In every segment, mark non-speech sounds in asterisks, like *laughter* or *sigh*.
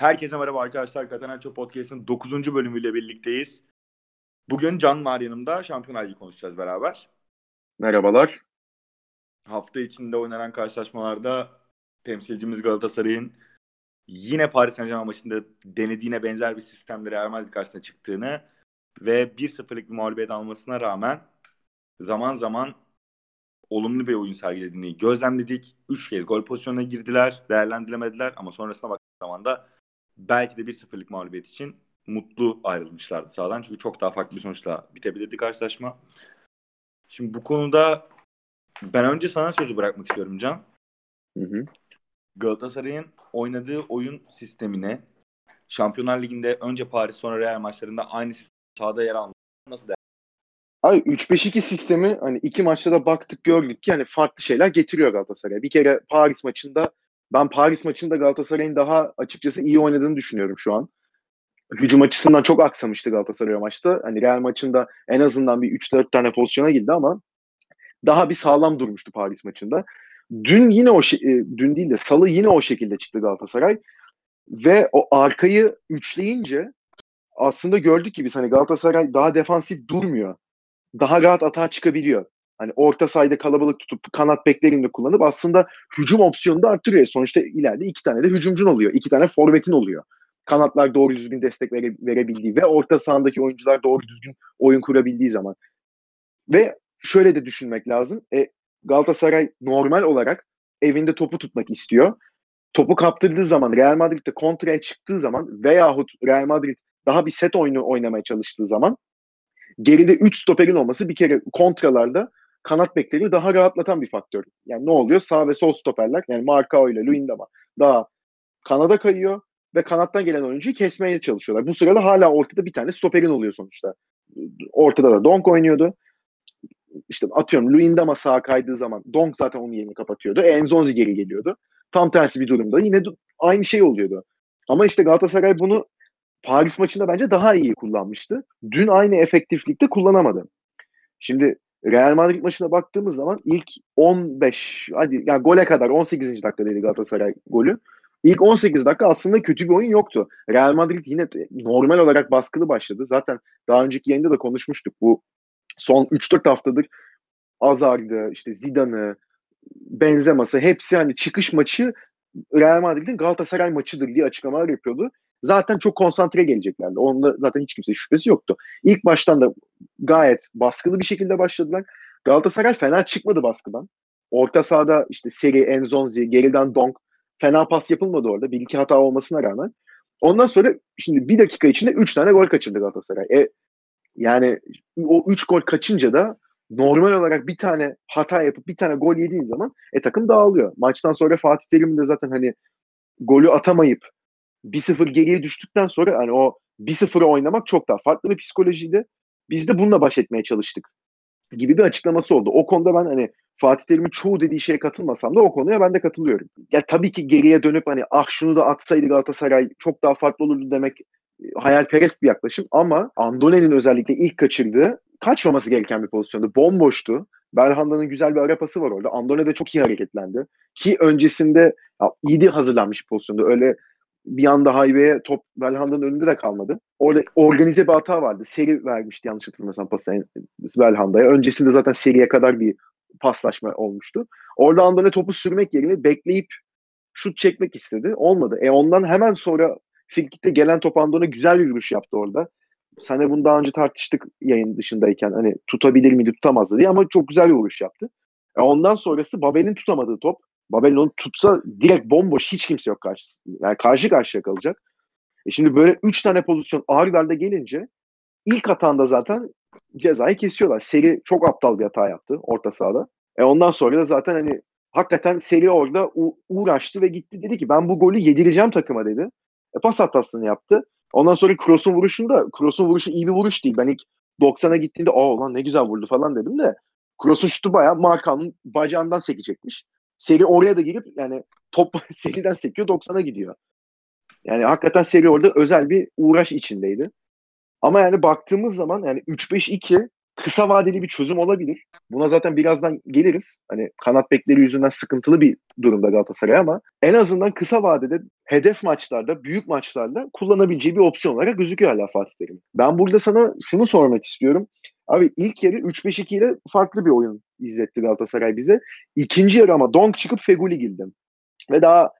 Herkese merhaba arkadaşlar. Catenaccio Podcast'ın 9. bölümüyle birlikteyiz. Bugün Can var yanımda. Şampiyonlar Ligi konuşacağız beraber. Merhabalar. Hafta içinde oynanan karşılaşmalarda temsilcimiz Galatasaray'ın yine Paris Saint Germain maçında denediğine benzer bir sistemle Real Madrid karşısına çıktığını ve 1-0'lık bir mağlubiyet almasına rağmen zaman zaman olumlu bir oyun sergilediğini gözlemledik. 3 kez gol pozisyonuna girdiler, değerlendiremediler ama sonrasında baktığı zaman da belki de 1-0'lık mağlubiyet için mutlu ayrılmışlardı sağdan. Çünkü çok daha farklı bir sonuçla bitebilirdi karşılaşma. Şimdi bu konuda ben önce sana sözü bırakmak istiyorum Can. Hı hı. Galatasaray'ın oynadığı oyun sistemine Şampiyonlar Ligi'nde önce Paris sonra Real maçlarında aynı sahada yer alması nasıl değer? Ay 3-5-2 sistemi hani iki maçta da baktık gördük ki hani farklı şeyler getiriyor Galatasaray'a. Bir kere Paris maçında ben Paris maçında Galatasaray'ın daha açıkçası iyi oynadığını düşünüyorum şu an. Hücum açısından çok aksamıştı Galatasaray maçta. Hani Real maçında en azından bir 3-4 tane pozisyona girdi ama daha bir sağlam durmuştu Paris maçında. Dün yine o e, dün değil de salı yine o şekilde çıktı Galatasaray ve o arkayı üçleyince aslında gördük ki biz hani Galatasaray daha defansif durmuyor. Daha rahat atağa çıkabiliyor. Hani orta sahada kalabalık tutup kanat beklerini de kullanıp aslında hücum opsiyonu da arttırıyor. Sonuçta ileride iki tane de hücumcun oluyor. iki tane forvetin oluyor. Kanatlar doğru düzgün destek vere, verebildiği ve orta sahadaki oyuncular doğru düzgün oyun kurabildiği zaman. Ve şöyle de düşünmek lazım. E, Galatasaray normal olarak evinde topu tutmak istiyor. Topu kaptırdığı zaman Real Madrid'de kontraya çıktığı zaman veyahut Real Madrid daha bir set oyunu oynamaya çalıştığı zaman geride 3 stoperin olması bir kere kontralarda kanat bekleri daha rahatlatan bir faktör. Yani ne oluyor? Sağ ve sol stoperler yani Marcao ile Luyendama daha kanada kayıyor ve kanattan gelen oyuncuyu kesmeye çalışıyorlar. Bu sırada hala ortada bir tane stoperin oluyor sonuçta. Ortada da Donk oynuyordu. İşte atıyorum Luyendama sağa kaydığı zaman Donk zaten onun yerini kapatıyordu. Enzonzi geri geliyordu. Tam tersi bir durumda yine aynı şey oluyordu. Ama işte Galatasaray bunu Paris maçında bence daha iyi kullanmıştı. Dün aynı efektiflikte kullanamadı. Şimdi Real Madrid maçına baktığımız zaman ilk 15 hadi yani gole kadar 18. dakikadaydı Galatasaray golü. İlk 18 dakika aslında kötü bir oyun yoktu. Real Madrid yine normal olarak baskılı başladı. Zaten daha önceki yayında da konuşmuştuk. Bu son 3-4 haftadır Azar'dı, işte Zidane'ı, Benzema'sı hepsi hani çıkış maçı Real Madrid'in Galatasaray maçıdır diye açıklamalar yapıyordu zaten çok konsantre geleceklerdi. Onda zaten hiç kimse şüphesi yoktu. İlk baştan da gayet baskılı bir şekilde başladılar. Galatasaray fena çıkmadı baskıdan. Orta sahada işte Seri, Enzonzi, geriden Donk fena pas yapılmadı orada. Bir iki hata olmasına rağmen. Ondan sonra şimdi bir dakika içinde üç tane gol kaçırdı Galatasaray. E, yani o üç gol kaçınca da normal olarak bir tane hata yapıp bir tane gol yediğin zaman e takım dağılıyor. Maçtan sonra Fatih Terim de zaten hani golü atamayıp 1-0 geriye düştükten sonra hani o 1-0'ı oynamak çok daha farklı bir psikolojiydi. Biz de bununla baş etmeye çalıştık gibi bir açıklaması oldu. O konuda ben hani Fatih Terim'in çoğu dediği şeye katılmasam da o konuya ben de katılıyorum. Ya tabii ki geriye dönüp hani ah şunu da atsaydı Galatasaray çok daha farklı olurdu demek e, hayalperest bir yaklaşım ama Andone'nin özellikle ilk kaçırdığı kaçmaması gereken bir pozisyondu. Bomboştu. Belhanda'nın güzel bir arapası var orada. Andone de çok iyi hareketlendi. Ki öncesinde ya, iyi hazırlanmış pozisyonda. Öyle bir anda highway'e top Belhanda'nın önünde de kalmadı. Orada organize bir hata vardı. Seri vermişti yanlış hatırlamıyorsam pası Belhanda'ya. Öncesinde zaten seriye kadar bir paslaşma olmuştu. Orada Andone topu sürmek yerine bekleyip şut çekmek istedi. Olmadı. E ondan hemen sonra Filkit'te gelen top Andone güzel vuruş yaptı orada. Sana bunu daha önce tartıştık yayın dışındayken. Hani tutabilir miydi tutamazdı diye ama çok güzel bir vuruş yaptı. E ondan sonrası Babel'in tutamadığı top. Babel onu tutsa direkt bomboş hiç kimse yok karşısında. Yani karşı karşıya kalacak. E şimdi böyle 3 tane pozisyon ağır darda gelince ilk hatanda zaten cezayı kesiyorlar. Seri çok aptal bir hata yaptı orta sahada. E ondan sonra da zaten hani hakikaten Seri orada uğraştı ve gitti dedi ki ben bu golü yedireceğim takıma dedi. E pas hatasını yaptı. Ondan sonra Kroos'un vuruşunda Kroos'un vuruşu iyi bir vuruş değil. Ben ilk 90'a gittiğinde aa lan ne güzel vurdu falan dedim de Kroos'un şutu bayağı Markan'ın bacağından sekecekmiş. Seri oraya da girip yani top *laughs* seriden sekiyor 90'a gidiyor. Yani hakikaten seri orada özel bir uğraş içindeydi. Ama yani baktığımız zaman yani 3-5-2 kısa vadeli bir çözüm olabilir. Buna zaten birazdan geliriz. Hani kanat bekleri yüzünden sıkıntılı bir durumda Galatasaray ama en azından kısa vadede hedef maçlarda, büyük maçlarda kullanabileceği bir opsiyon olarak gözüküyor hala Fatih Terim. Ben burada sana şunu sormak istiyorum. Abi ilk yarı 3-5-2 ile farklı bir oyun izletti Galatasaray bize. İkinci yarı ama Donk çıkıp Feguli girdi. Ve daha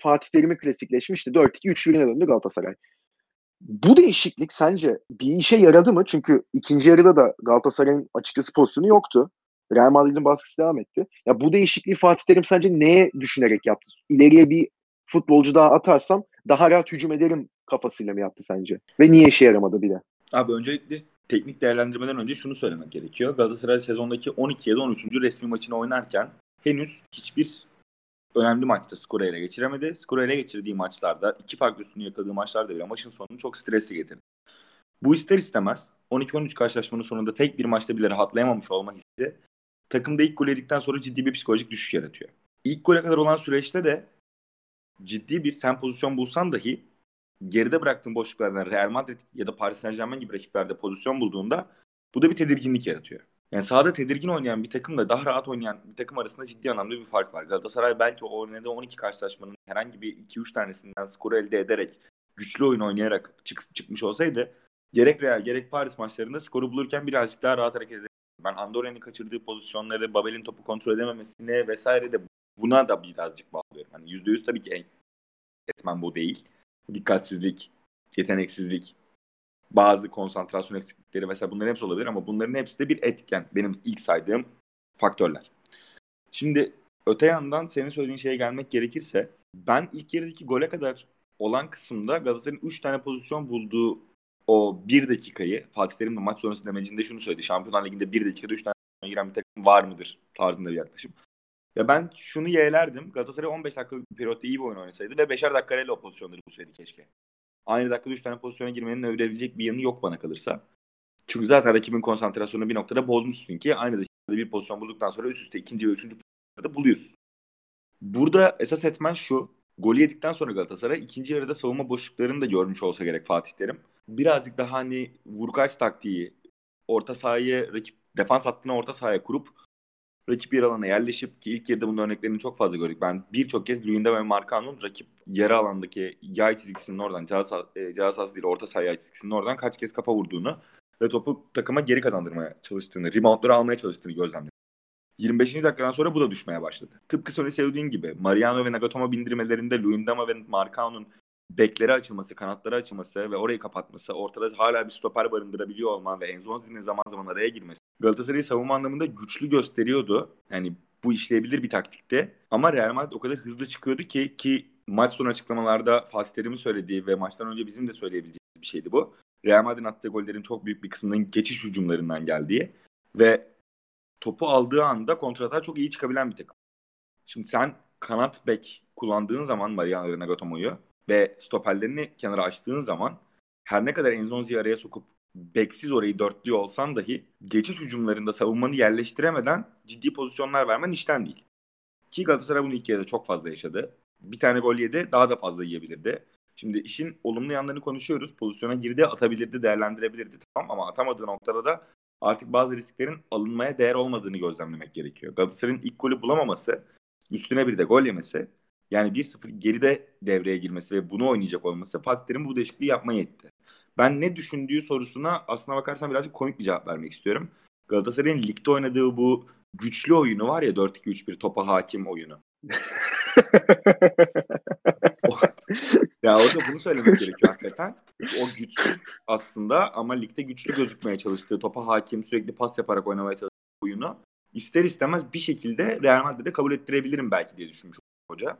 Fatih Terim'i klasikleşmişti. 4-2-3-1'ine döndü Galatasaray. Bu değişiklik sence bir işe yaradı mı? Çünkü ikinci yarıda da Galatasaray'ın açıkçası pozisyonu yoktu. Real Madrid'in baskısı devam etti. Ya bu değişikliği Fatih Terim sence neye düşünerek yaptı? İleriye bir futbolcu daha atarsam daha rahat hücum ederim kafasıyla mı yaptı sence? Ve niye işe yaramadı bir de? Abi öncelikle teknik değerlendirmeden önce şunu söylemek gerekiyor. Galatasaray sezondaki 12 ya da 13. resmi maçını oynarken henüz hiçbir önemli maçta skoru ele geçiremedi. Skoru ele geçirdiği maçlarda iki farklı üstünü yakaladığı maçlarda bile maçın sonunu çok stresli getirdi. Bu ister istemez 12-13 karşılaşmanın sonunda tek bir maçta bile rahatlayamamış olma hissi takımda ilk gol yedikten sonra ciddi bir psikolojik düşüş yaratıyor. İlk gole kadar olan süreçte de ciddi bir sen pozisyon bulsan dahi geride bıraktığın boşluklardan Real Madrid ya da Paris Saint Germain gibi rakiplerde pozisyon bulduğunda bu da bir tedirginlik yaratıyor. Yani sahada tedirgin oynayan bir takımla daha rahat oynayan bir takım arasında ciddi anlamda bir fark var. Galatasaray belki o oynadığı 12 karşılaşmanın herhangi bir 2-3 tanesinden skoru elde ederek güçlü oyun oynayarak çık çıkmış olsaydı gerek Real gerek Paris maçlarında skoru bulurken birazcık daha rahat hareket eder. Ben Andorra'nın kaçırdığı pozisyonları, Babel'in topu kontrol edememesine vesaire de buna da birazcık bağlıyorum. Hani %100 tabii ki etmen bu değil. Dikkatsizlik, yeteneksizlik, bazı konsantrasyon eksiklikleri mesela bunların hepsi olabilir ama bunların hepsi de bir etken. Benim ilk saydığım faktörler. Şimdi öte yandan senin söylediğin şeye gelmek gerekirse ben ilk yarıdaki gole kadar olan kısımda Galatasaray'ın 3 tane pozisyon bulduğu o 1 dakikayı Fatih Terim de maç sonrası demecinde şunu söyledi. Şampiyonlar Ligi'nde 1 dakikada 3 tane giren bir takım var mıdır tarzında bir yaklaşım. Ya ben şunu yeğlerdim. Galatasaray 15 dakikalık bir iyi bir oyun oynasaydı ve 5'er dakikayla o pozisyonları bulsaydı keşke. Aynı dakikada 3 tane pozisyona girmenin övülebilecek bir yanı yok bana kalırsa. Çünkü zaten rakibin konsantrasyonunu bir noktada bozmuşsun ki aynı dakikada bir pozisyon bulduktan sonra üst üste ikinci ve üçüncü pozisyonda buluyorsun. Burada esas etmen şu. Golü yedikten sonra Galatasaray ikinci yarıda savunma boşluklarını da görmüş olsa gerek Fatih Terim. Birazcık daha hani vurkaç taktiği, orta sahayı rakip defans hattını orta sahaya kurup rakip yer alana yerleşip ki ilk yarıda bunun örneklerini çok fazla gördük. Ben birçok kez Luyenda ve Marcano'nun rakip yarı alandaki yay çizgisinin oradan e, cihaz değil orta saha yay çizgisinin oradan kaç kez kafa vurduğunu ve topu takıma geri kazandırmaya çalıştığını, reboundları almaya çalıştığını gözlemledim. 25. dakikadan sonra bu da düşmeye başladı. Tıpkı Sony sevdiğin gibi Mariano ve Nagatomo bindirmelerinde Luyendama ve Marcano'nun bekleri açılması, kanatları açılması ve orayı kapatması, ortada hala bir stoper barındırabiliyor olman ve Enzonzi'nin zaman zaman araya girmesi Galatasaray'ı savunma anlamında güçlü gösteriyordu. Yani bu işleyebilir bir taktikte. Ama Real Madrid o kadar hızlı çıkıyordu ki ki maç sonu açıklamalarda Fatih Terim'in söylediği ve maçtan önce bizim de söyleyebileceğimiz bir şeydi bu. Real Madrid'in attığı gollerin çok büyük bir kısmının geçiş hücumlarından geldiği ve topu aldığı anda kontrata çok iyi çıkabilen bir takım. Şimdi sen kanat bek kullandığın zaman Mariano Nagatomo'yu ve stoperlerini kenara açtığın zaman her ne kadar Enzonzi'yi araya sokup beksiz orayı dörtlüyor olsan dahi geçiş hücumlarında savunmanı yerleştiremeden ciddi pozisyonlar vermen işten değil. Ki Galatasaray bunu ilk yarıda çok fazla yaşadı. Bir tane gol yedi daha da fazla yiyebilirdi. Şimdi işin olumlu yanlarını konuşuyoruz. Pozisyona girdi, atabilirdi, değerlendirebilirdi. Tamam ama atamadığı noktada da artık bazı risklerin alınmaya değer olmadığını gözlemlemek gerekiyor. Galatasaray'ın ilk golü bulamaması, üstüne bir de gol yemesi, yani 1-0 geride devreye girmesi ve bunu oynayacak olması Fatih Terim bu değişikliği yapmaya etti. Ben ne düşündüğü sorusuna aslına bakarsan birazcık komik bir cevap vermek istiyorum. Galatasaray'ın ligde oynadığı bu güçlü oyunu var ya 4-2-3-1 topa hakim oyunu. *laughs* ya orada bunu söylemek gerekiyor hakikaten. O güçsüz aslında ama ligde güçlü gözükmeye çalıştığı, topa hakim, sürekli pas yaparak oynamaya çalıştığı oyunu ister istemez bir şekilde Real Madrid'e kabul ettirebilirim belki diye düşünmüş hoca.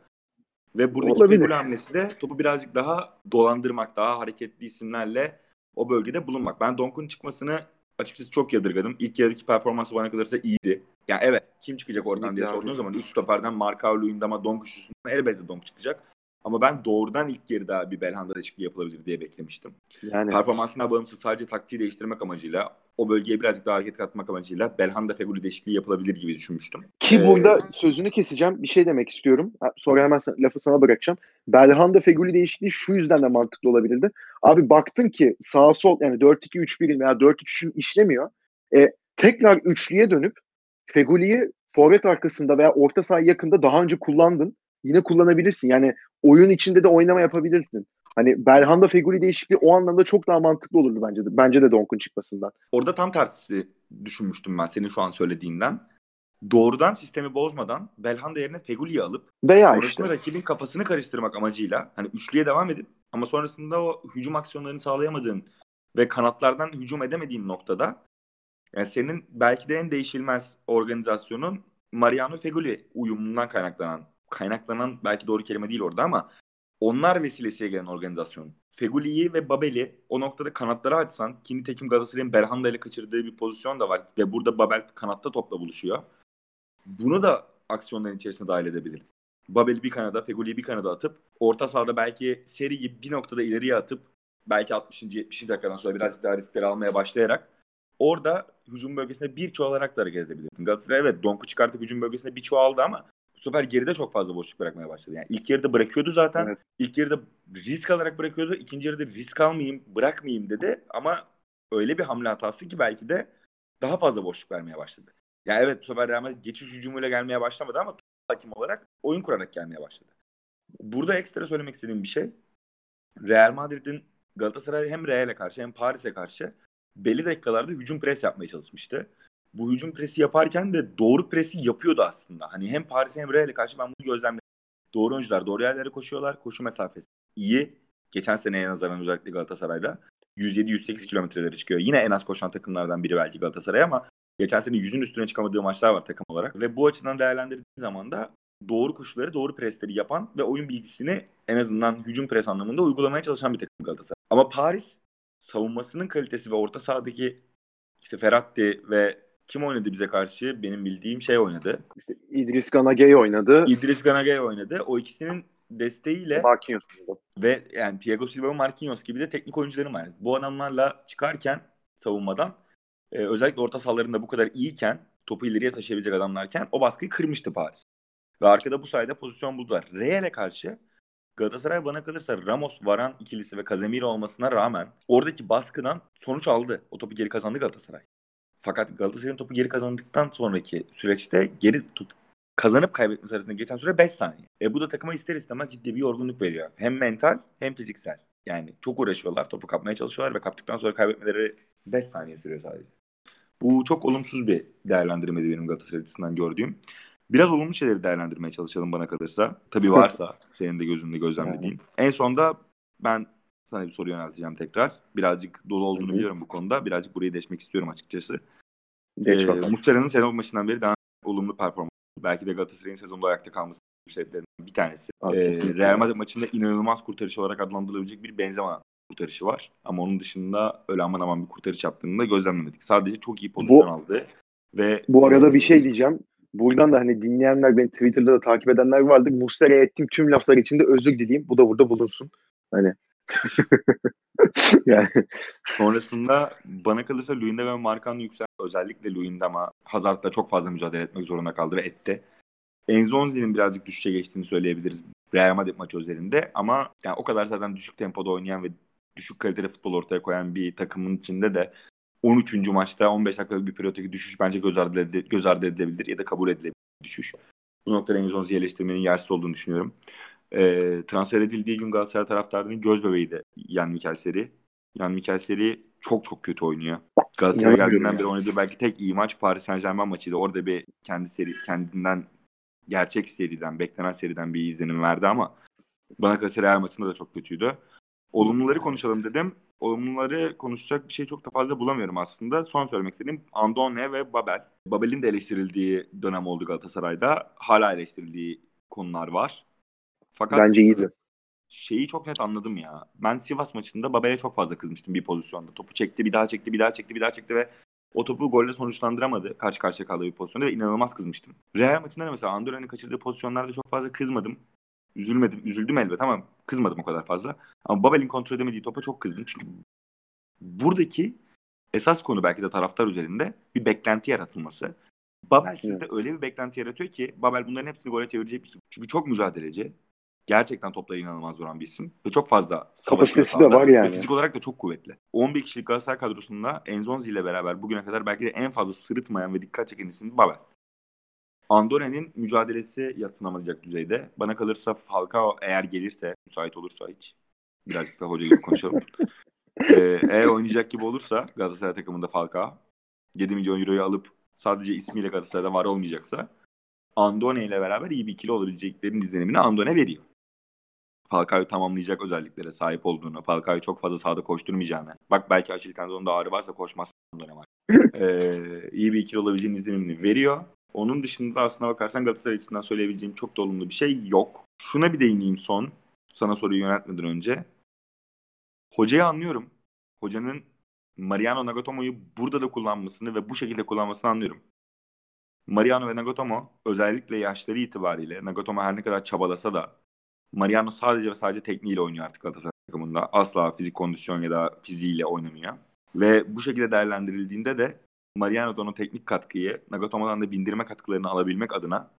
Ve buradaki Olabilir. hamlesi de topu birazcık daha dolandırmak, daha hareketli isimlerle o bölgede bulunmak. Ben Donk'un çıkmasını açıkçası çok yadırgadım. İlk yarıdaki performansı bana kalırsa iyiydi. Yani evet kim çıkacak oradan diye sorduğun zaman 3 stoperden Markao, Luyendama, Donk üstünden elbette Donk çıkacak. Ama ben doğrudan ilk yarıda bir Belhanda değişikliği yapılabilir diye beklemiştim. Yani performansına bağımsız sadece taktiği değiştirmek amacıyla o bölgeye birazcık daha hareket katmak amacıyla Belhanda Feguli değişikliği yapılabilir gibi düşünmüştüm. Ki ee, burada sözünü keseceğim. Bir şey demek istiyorum. Sonra hemen lafı sana bırakacağım. Belhanda Feguli değişikliği şu yüzden de mantıklı olabilirdi. Abi baktın ki sağ sol yani 4-2-3-1'in veya 4-3-3'ün işlemiyor. E, tekrar üçlüye dönüp Feguli'yi forvet arkasında veya orta saha yakında daha önce kullandın. Yine kullanabilirsin. Yani oyun içinde de oynama yapabilirsin. Hani Belhanda Feguli değişikliği o anlamda çok daha mantıklı olurdu bence de. Bence de Donk'un çıkmasından. Orada tam tersi düşünmüştüm ben senin şu an söylediğinden. Doğrudan sistemi bozmadan Belhanda yerine Feguli'yi alıp Veya sonrasında işte. rakibin kafasını karıştırmak amacıyla hani üçlüye devam edip ama sonrasında o hücum aksiyonlarını sağlayamadığın ve kanatlardan hücum edemediğin noktada yani senin belki de en değişilmez organizasyonun Mariano Feguli uyumundan kaynaklanan kaynaklanan belki doğru kelime değil orada ama onlar vesilesiyle gelen organizasyon. Feguli'yi ve Babel'i o noktada kanatlara açsan ki nitekim Galatasaray'ın Berhanda ile kaçırdığı bir pozisyon da var ve burada Babel kanatta topla buluşuyor. Bunu da aksiyonların içerisine dahil edebiliriz. Babel'i bir kanada, Feguli'yi bir kanada atıp orta sahada belki seriyi bir noktada ileriye atıp belki 60. 70. dakikadan sonra birazcık daha riskleri almaya başlayarak orada hücum bölgesine bir çoğalarak da hareket edebilirsin. Galatasaray evet Donk'u çıkartıp hücum bölgesine bir çoğaldı ama sefer geride çok fazla boşluk bırakmaya başladı. Yani ilk yarıda bırakıyordu zaten. Evet. İlk yarıda risk alarak bırakıyordu. İkinci yarıda risk almayayım, bırakmayayım dedi ama öyle bir hamle hatası ki belki de daha fazla boşluk vermeye başladı. Ya evet bu sefer Real Madrid geçiş hücumuyla gelmeye başlamadı ama hakim olarak oyun kurarak gelmeye başladı. Burada ekstra söylemek istediğim bir şey. Real Madrid'in Galatasaray hem Real'e karşı hem Paris'e karşı belli dakikalarda hücum pres yapmaya çalışmıştı. Bu hücum presi yaparken de doğru presi yapıyordu aslında. Hani hem Paris'e hem Real'e karşı ben bunu gözlemledim. Doğru oyuncular doğru yerlere koşuyorlar. Koşu mesafesi iyi. Geçen seneye nazaran özellikle Galatasaray'da 107-108 kilometrelere çıkıyor. Yine en az koşan takımlardan biri belki Galatasaray ama geçen sene yüzün üstüne çıkamadığı maçlar var takım olarak. Ve bu açıdan değerlendirdiği zaman da doğru koşuları, doğru presleri yapan ve oyun bilgisini en azından hücum pres anlamında uygulamaya çalışan bir takım Galatasaray. Ama Paris savunmasının kalitesi ve orta sahadaki işte Ferrati ve kim oynadı bize karşı? Benim bildiğim şey oynadı. İşte İdris Ganagay oynadı. İdris Ganagay oynadı. O ikisinin desteğiyle Marquinhos ve yani Thiago Silva ve Marquinhos gibi de teknik oyuncularım var. Bu adamlarla çıkarken savunmadan e, özellikle orta sahalarında bu kadar iyiyken topu ileriye taşıyabilecek adamlarken o baskıyı kırmıştı Paris. Ve arkada bu sayede pozisyon buldular. Real'e karşı Galatasaray bana kalırsa Ramos, Varan ikilisi ve Casemiro olmasına rağmen oradaki baskıdan sonuç aldı. O topu geri kazandı Galatasaray. Fakat Galatasaray'ın topu geri kazandıktan sonraki süreçte geri top kazanıp kaybetmesi arasında geçen süre 5 saniye. E bu da takıma ister istemez ciddi bir yorgunluk veriyor. Hem mental hem fiziksel. Yani çok uğraşıyorlar, topu kapmaya çalışıyorlar ve kaptıktan sonra kaybetmeleri 5 saniye sürüyor sadece. Bu çok olumsuz bir değerlendirmeydi benim Galatasaray açısından gördüğüm. Biraz olumlu şeyleri değerlendirmeye çalışalım bana kalırsa. Tabii varsa senin de gözünde gözlemlediğin. En sonda ben sana bir soru yönelteceğim tekrar. Birazcık dolu olduğunu Hı hı. biliyorum bu konuda. Birazcık burayı deşmek istiyorum açıkçası. Geç Ee. Muslera'nın sezon başından beri daha olumlu performans. Belki de Galatasaray'ın sezonda ayakta kalması sebeplerinden bir tanesi. Abi, Ee. Real Madrid maçında inanılmaz kurtarış olarak adlandırılabilecek bir Benzema kurtarışı var. Ama onun dışında öyle aman aman bir kurtarış yaptığını da gözlemlemedik. Sadece çok iyi pozisyon aldı. Ve Bu arada bir şey diyeceğim. Buradan da hani dinleyenler, beni Twitter'da da takip edenler vardır. Muslera'ya ettiğim tüm laflar için de özür dileyeyim. Bu da burada bulunsun. Hani *laughs* yani Sonrasında bana kalırsa Luyendama ve Markan yüksel. Özellikle Luyendama Hazard'la çok fazla mücadele etmek zorunda kaldı ve etti. Enzonzi'nin birazcık düşüşe geçtiğini söyleyebiliriz Real Madrid maçı üzerinde ama yani o kadar zaten düşük tempoda oynayan ve düşük kaliteli futbol ortaya koyan bir takımın içinde de 13. maçta 15 dakikalık bir periyottaki düşüş bence göz ardı, göz ardı edilebilir ya da kabul edilebilir düşüş. Bu noktada Enzonzi'yi eleştirmenin yersiz olduğunu düşünüyorum. Ee, transfer edildiği gün Galatasaray taraftarının göz bebeğiydi Yan Mikel Seri. Yan Mikel Seri çok çok kötü oynuyor. Galatasaray geldiğinden ya. beri oynadığı belki tek iyi maç Paris Saint Germain maçıydı. Orada bir kendi seri, kendinden gerçek seriden, beklenen seriden bir izlenim verdi ama bana kalırsa Real maçında da çok kötüydü. Olumluları konuşalım dedim. Olumluları konuşacak bir şey çok da fazla bulamıyorum aslında. Son söylemek istediğim Andone ve Babel. Babel'in de eleştirildiği dönem oldu Galatasaray'da. Hala eleştirildiği konular var. Fakat bence iyiydi. şeyi çok net anladım ya. Ben Sivas maçında Babel'e çok fazla kızmıştım bir pozisyonda. Topu çekti, bir daha çekti, bir daha çekti, bir daha çekti ve o topu golle sonuçlandıramadı. Karşı karşıya kaldığı bir pozisyonda ve inanılmaz kızmıştım. Real maçında da mesela Andorra'nın kaçırdığı pozisyonlarda çok fazla kızmadım. Üzülmedim, üzüldüm elbet ama kızmadım o kadar fazla. Ama Babel'in kontrol edemediği topa çok kızdım. Çünkü buradaki esas konu belki de taraftar üzerinde bir beklenti yaratılması. Babel sizde Evet. öyle bir beklenti yaratıyor ki Babel bunların hepsini gole çevirecek. Çünkü çok mücadeleci. Gerçekten topları inanılmaz vuran bir isim. Ve çok fazla Kapasitesi de var yani. Ve fizik olarak da çok kuvvetli. 11 kişilik Galatasaray kadrosunda Enzonzi ile beraber bugüne kadar belki de en fazla sırıtmayan ve dikkat çeken isim Babel. Andone'nin mücadelesi yatsınamayacak düzeyde. Bana kalırsa Falcao eğer gelirse, müsait olursa hiç birazcık da hoca gibi konuşalım. *laughs* ee, eğer oynayacak gibi olursa Galatasaray takımında Falcao 7 milyon euroyu alıp sadece ismiyle Galatasaray'da var olmayacaksa Andone ile beraber iyi bir ikili olabileceklerinin izlenimini Andone veriyor. Falcao'yu tamamlayacak özelliklere sahip olduğunu, Falcao'yu çok fazla sahada koşturmayacağını. Bak belki Açil Tendon'da ağrı varsa koşmaz var. *laughs* ee, iyi bir ikili olabileceğinin izlenimini veriyor. Onun dışında aslına bakarsan Galatasaray açısından söyleyebileceğim çok da olumlu bir şey yok. Şuna bir değineyim son. Sana soruyu yöneltmeden önce. Hocayı anlıyorum. Hocanın Mariano Nagatomo'yu burada da kullanmasını ve bu şekilde kullanmasını anlıyorum. Mariano ve Nagatomo özellikle yaşları itibariyle Nagatomo her ne kadar çabalasa da Mariano sadece ve sadece tekniğiyle oynuyor artık Galatasaray takımında. Asla fizik kondisyon ya da fiziğiyle oynamıyor. Ve bu şekilde değerlendirildiğinde de Mariano'dan o teknik katkıyı Nagatomo'dan da bindirme katkılarını alabilmek adına